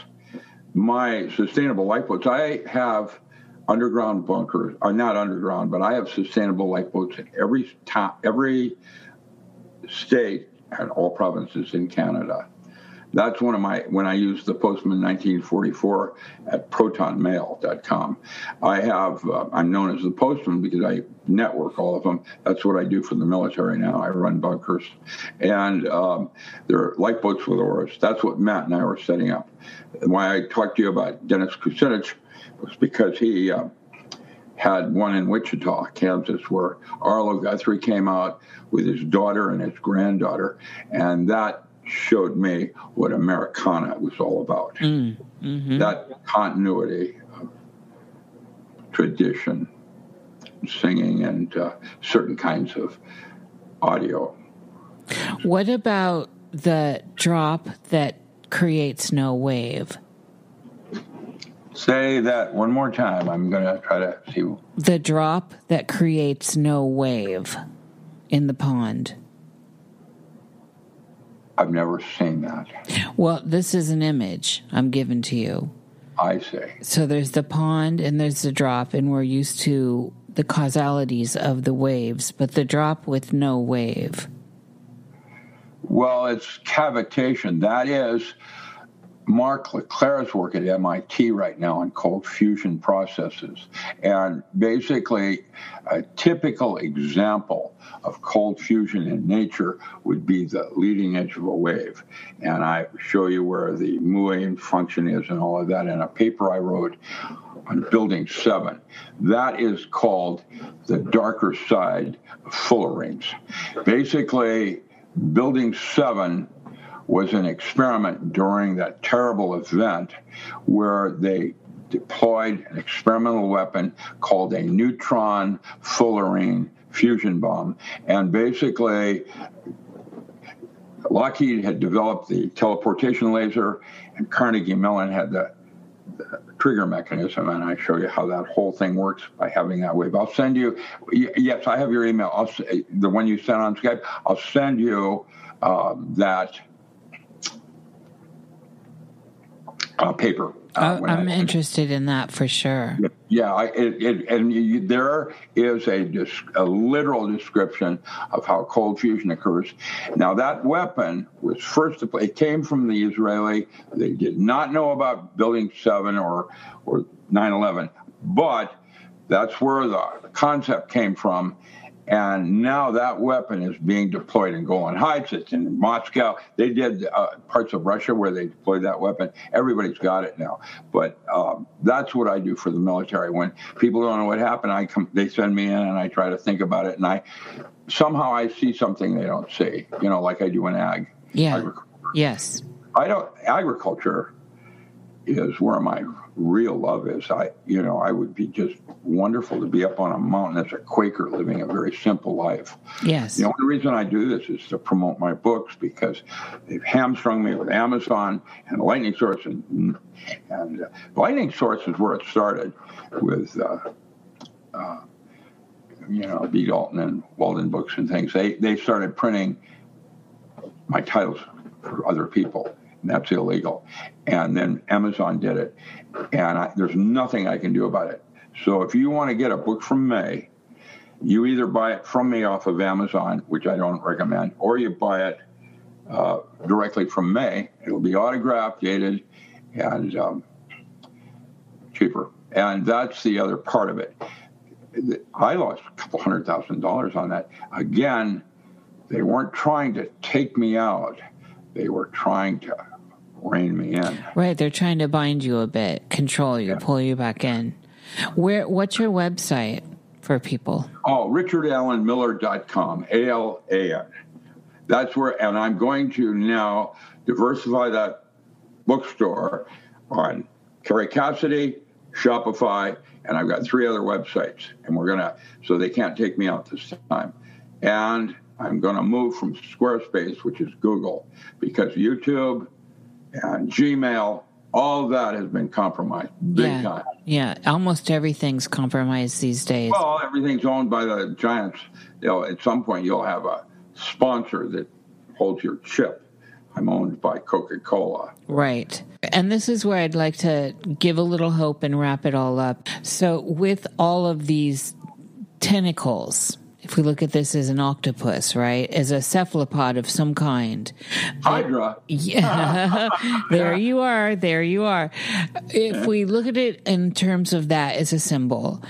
my sustainable lifeboats, I have underground bunkers are not underground, but I have sustainable lifeboats in every top, every state and all provinces in Canada. That's one of my, when I use the Postman 1944 at protonmail.com. I have, uh, I'm known as the Postman because I network all of them. That's what I do for the military now. I run bunkers. And um, they're lifeboats with oars. That's what Matt and I were setting up. Why I talked to you about Dennis Kucinich was because he, uh, had one in Wichita, Kansas, where Arlo Guthrie came out with his daughter and his granddaughter, and that showed me what Americana was all about. Mm, mm-hmm. That continuity, of tradition, singing, and uh, certain kinds of audio.
What about the drop that creates no wave?
Say that one more time. I'm going to try to see.
The drop that creates no wave in the pond.
I've never seen that.
Well, this is an image I'm giving to you.
I see.
So there's the pond and there's the drop, and we're used to the causalities of the waves, but the drop with no wave.
Well, it's cavitation. That is Mark LeClair's work at MIT right now on cold fusion processes. And basically, a typical example of cold fusion in nature would be the leading edge of a wave. And I show you where the Muon function is and all of that in a paper I wrote on building seven. That is called the darker side of fullerenes. Basically, building seven was an experiment during that terrible event where they deployed an experimental weapon called a neutron fullerene fusion bomb. And basically, Lockheed had developed the teleportation laser, and Carnegie Mellon had the, the, trigger mechanism. And I show you how that whole thing works by having that wave. I'll send you, yes, I have your email. I'll, the one you sent on Skype. I'll send you um, that uh, paper.
Uh, oh, I'm I, interested in that for sure.
Yeah, it, it, and you, there is a, a literal description of how cold fusion occurs. Now, that weapon was first, it came from the Israeli. They did not know about Building 7 or, or 9 11, but that's where the concept came from. And now that weapon is being deployed in Golan Heights. It's in Moscow. They did uh, parts of Russia where they deployed that weapon. Everybody's got it now. But um, that's what I do for the military. When people don't know what happened, I come, they send me in and I try to think about it. And I somehow I see something they don't see. You know, like I do in ag.
Yeah. Yes.
I don't agriculture is where my real love is. I, you know, I would be just wonderful to be up on a mountain as a Quaker living a very simple life.
Yes.
The only reason I do this is to promote my books because they've hamstrung me with Amazon and Lightning Source, and, and uh, Lightning Source is where it started with. Uh, uh, you know, B. Dalton and Walden Books and things. They they started printing my titles for other people that's illegal. And then Amazon did it, and I, there's nothing I can do about it. So if you want to get a book from May, you either buy it from me off of Amazon, which I don't recommend, or you buy it uh, directly from May. It'll be autographed, dated, and um, cheaper. And that's the other part of it. I lost a couple hundred thousand dollars on that. Again, they weren't trying to take me out. They were trying to rein me in.
Right, they're trying to bind you a bit, control you, yeah. pull you back in. Where? What's your website for people?
Oh, richardalanmiller.com, A L A N. That's where, and I'm going to now diversify that bookstore on Kerry Cassidy, Shopify, and I've got three other websites, and we're gonna, so they can't take me out this time. And I'm going to move from Squarespace, which is Google, because YouTube and Gmail, all that has been compromised big
yeah,
time.
Yeah, almost everything's compromised these days.
Well, everything's owned by the giants. You know, at some point you'll have a sponsor that holds your chip. I'm owned by Coca Cola.
Right. And this is where I'd like to give a little hope and wrap it all up. So, with all of these tentacles if we look at this as an octopus, right, as a cephalopod of some kind.
Hydra.
Yeah, there you are. There you are. If we look at it in terms of that as a symbol,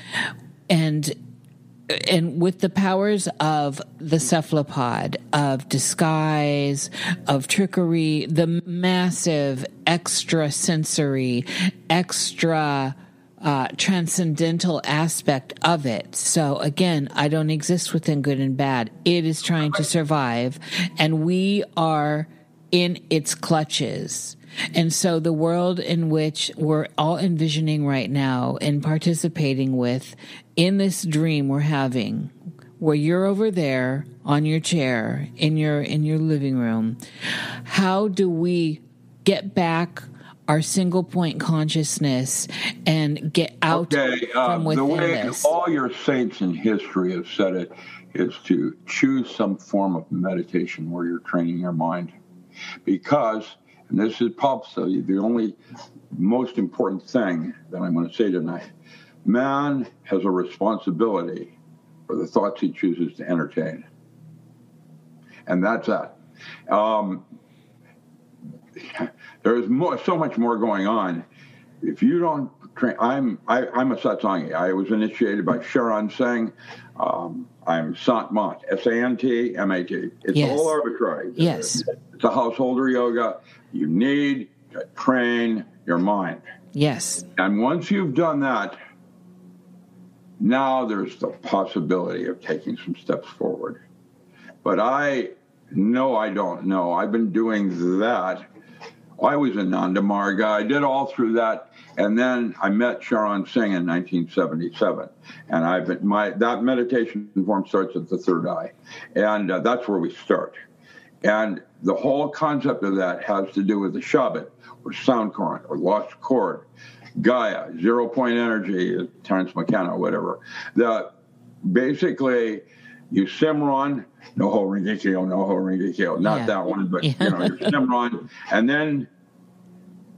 and and with the powers of the cephalopod, of disguise, of trickery, the massive extra sensory, extra uh, transcendental aspect of it. So again, I don't exist within good and bad. It is trying to survive, and we are in its clutches. And so the world in which we're all envisioning right now and participating with in this dream we're having where you're over there on your chair in your in your living room how do we get back our single point consciousness and get out
okay, uh,
from within
the way all your saints in history have said it is to choose some form of meditation where you're training your mind because and this is probably the only most important thing that i'm going to say tonight man has a responsibility for the thoughts he chooses to entertain. And that's that. Um, there's more, so much more going on. If you don't train, I'm I, I'm a satsangi. I was initiated by Charan Singh. Um, I'm Sant Mat, S A N T M A T. It's
Yes.
all arbitrary.
Yes.
It's a householder yoga. You need to train your mind.
yes
And once you've done that, now there's the possibility of taking some steps forward. But I know I don't know. I've been doing that. I was Ananda Marga. I did all through that. And then I met Charan Singh in 1977. And I've been, my, that meditation form starts at the third eye. And uh, that's where we start. And the whole concept of that has to do with the Shabd or sound current or lost chord. Gaia, zero point energy, Terence McKenna, whatever. That basically you Simran, no ho ringikyo, no ho ringikyo, not
Yeah.
that one, but you know, Simran. And then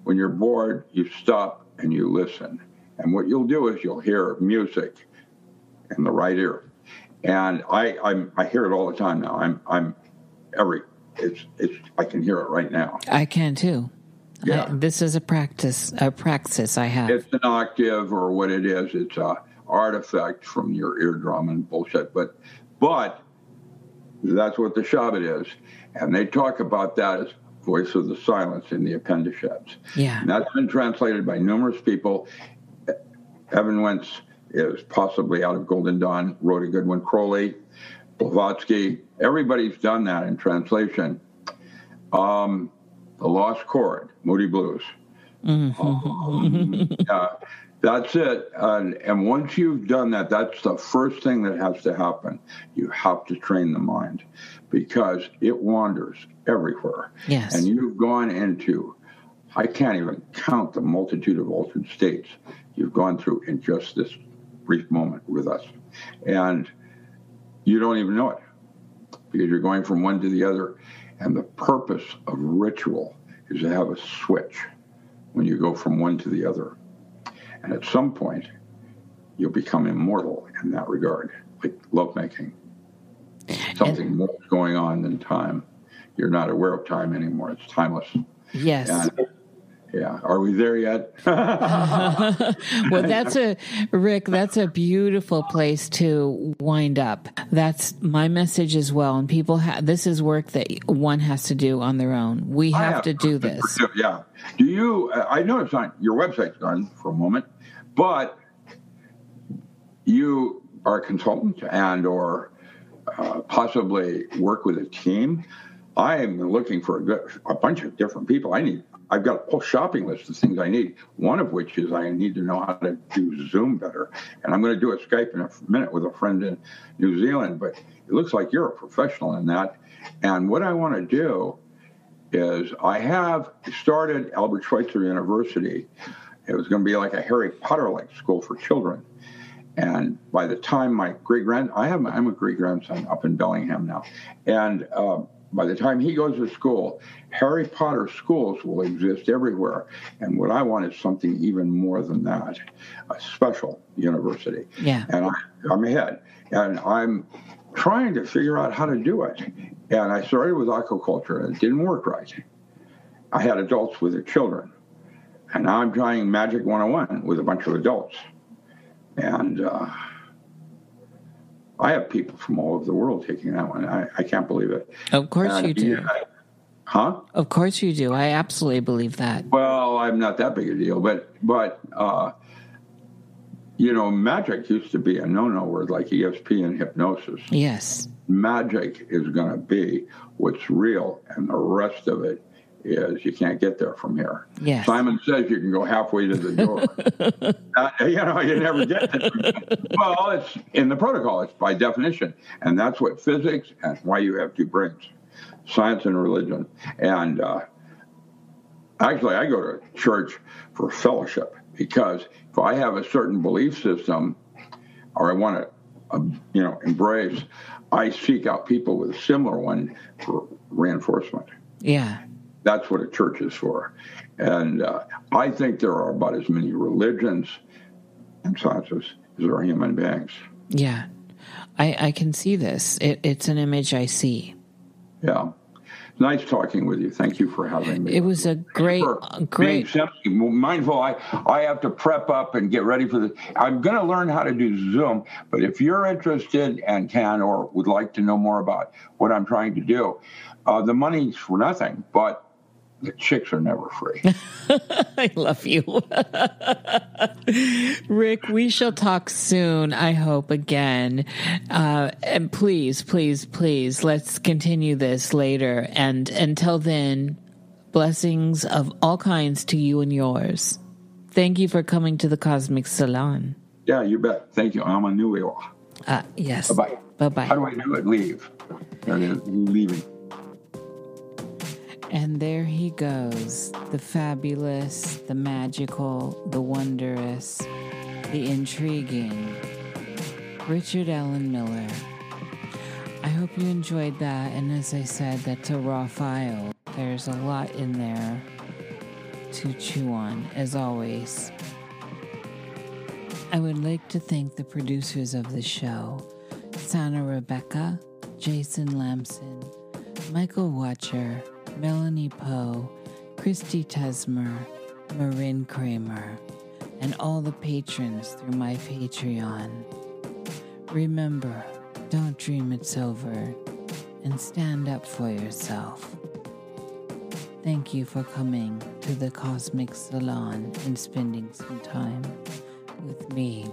when you're bored, you stop and you listen. And what you'll do is you'll hear music in the right ear. And I I'm, I hear it all the time now. I'm I'm every it's it's I can hear it right now.
i can too
Yeah.
I, this is a practice a praxis i have
it's an octave or what it is. It's a artifact from your eardrum and bullshit. But but that's what the Shabd is, and they talk about that as voice of the silence in the Upanishads.
yeah
And that's been translated by numerous people. Evans-Wentz is possibly out of Golden Dawn, wrote a good one. Crowley, Blavatsky, everybody's done that in translation. Um, the Lost Chord, Moody Blues. Um, yeah, that's it. And, and once you've done that, that's the first thing that has to happen. You have to train the mind because it wanders everywhere.
Yes.
And you've gone into, I can't even count the multitude of altered states you've gone through in just this brief moment with us. And you don't even know it because you're going from one to the other. And the purpose of ritual is to have a switch when you go from one to the other. And at some point, you'll become immortal in that regard, like lovemaking. Something more going on than time. You're not aware of time anymore. It's timeless.
yes
And, yeah. Are we there yet?
well, that's a Rick. That's a beautiful place to wind up. That's my message as well. And people, ha- this is work that one has to do on their own. We
I
have to do this.
Yeah. Do you? Uh, I know it's not your website's gone for a moment, but you are a consultant and or uh, possibly work with a team. I am looking for a, good, a bunch of different people. I need. I've got a whole shopping list of things I need. One of which is I need to know how to do Zoom better, and I'm going to do a Skype in a minute with a friend in New Zealand. But it looks like you're a professional in that. And what I want to do is I have started Albert Schweitzer University. It was going to be like a Harry Potter like school for children. And by the time my great grand, I have, I'm a great grandson up in Bellingham now. And uh, by the time he goes to school, Harry Potter schools will exist everywhere. And what I want is something even more than that a special university.
Yeah.
And I, I'm ahead. And I'm trying to figure out how to do it. And I started with aquaculture, and it didn't work right. I had adults with their children. And now I'm trying Magic 101 with a bunch of adults. And uh, I have people from all over the world taking that one. I, I can't believe it.
Of course
And,
you do.
yeah, huh?
Of course you do. I absolutely believe that.
Well, I'm not that big a deal, but but uh, you know, magic used to be a no-no word like ESP and hypnosis.
Yes.
Magic is going to be what's real, and the rest of it is you can't get there from here.
Yes.
Simon says you can go halfway to the door. Uh, you know, you never get there. well, it's in the protocol. It's by definition, and that's what physics and why you have two brains, science and religion. And uh, actually, I go to church for fellowship because if I have a certain belief system, or I want to, uh, you know, embrace, I seek out people with a similar one for reinforcement.
Yeah.
That's what a church is for. And uh, I think there are about as many religions and sciences as there are human beings.
Yeah. I, I can see this. It, it's an image I see.
Yeah. Nice talking with you. Thank you for having me.
It was a great, great.
mindful. I, I have to prep up and get ready for this. I'm going to learn how to do Zoom, but if you're interested and can or would like to know more about what I'm trying to do, uh, the money's for nothing, but the chicks are never free.
I love you. Rick, we shall talk soon, I hope, again. Uh, and please, please, please, let's continue this later. And until then, blessings of all kinds to you and yours. Thank you for coming to the Cosmic Salon.
yeah, you bet. Thank you. I'm a new
Uh, yes.
Bye-bye.
Bye bye.
How do I do it? Leave. There it is. Leaving.
And there he goes the fabulous, the magical, the wondrous, the intriguing Richard Alan Miller. I hope you enjoyed that. And as I said, that's a raw file. There's a lot in there to chew on, as always. I would like to thank the producers of the show Sannah Rebecka, Jason Lambson, Michael Watcher, Melanie Poe, Christy Tesmer, Marin Kramer, and all the patrons through my Patreon. Remember, don't dream it's over and stand up for yourself. Thank you for coming to the Cosmic Salon and spending some time with me.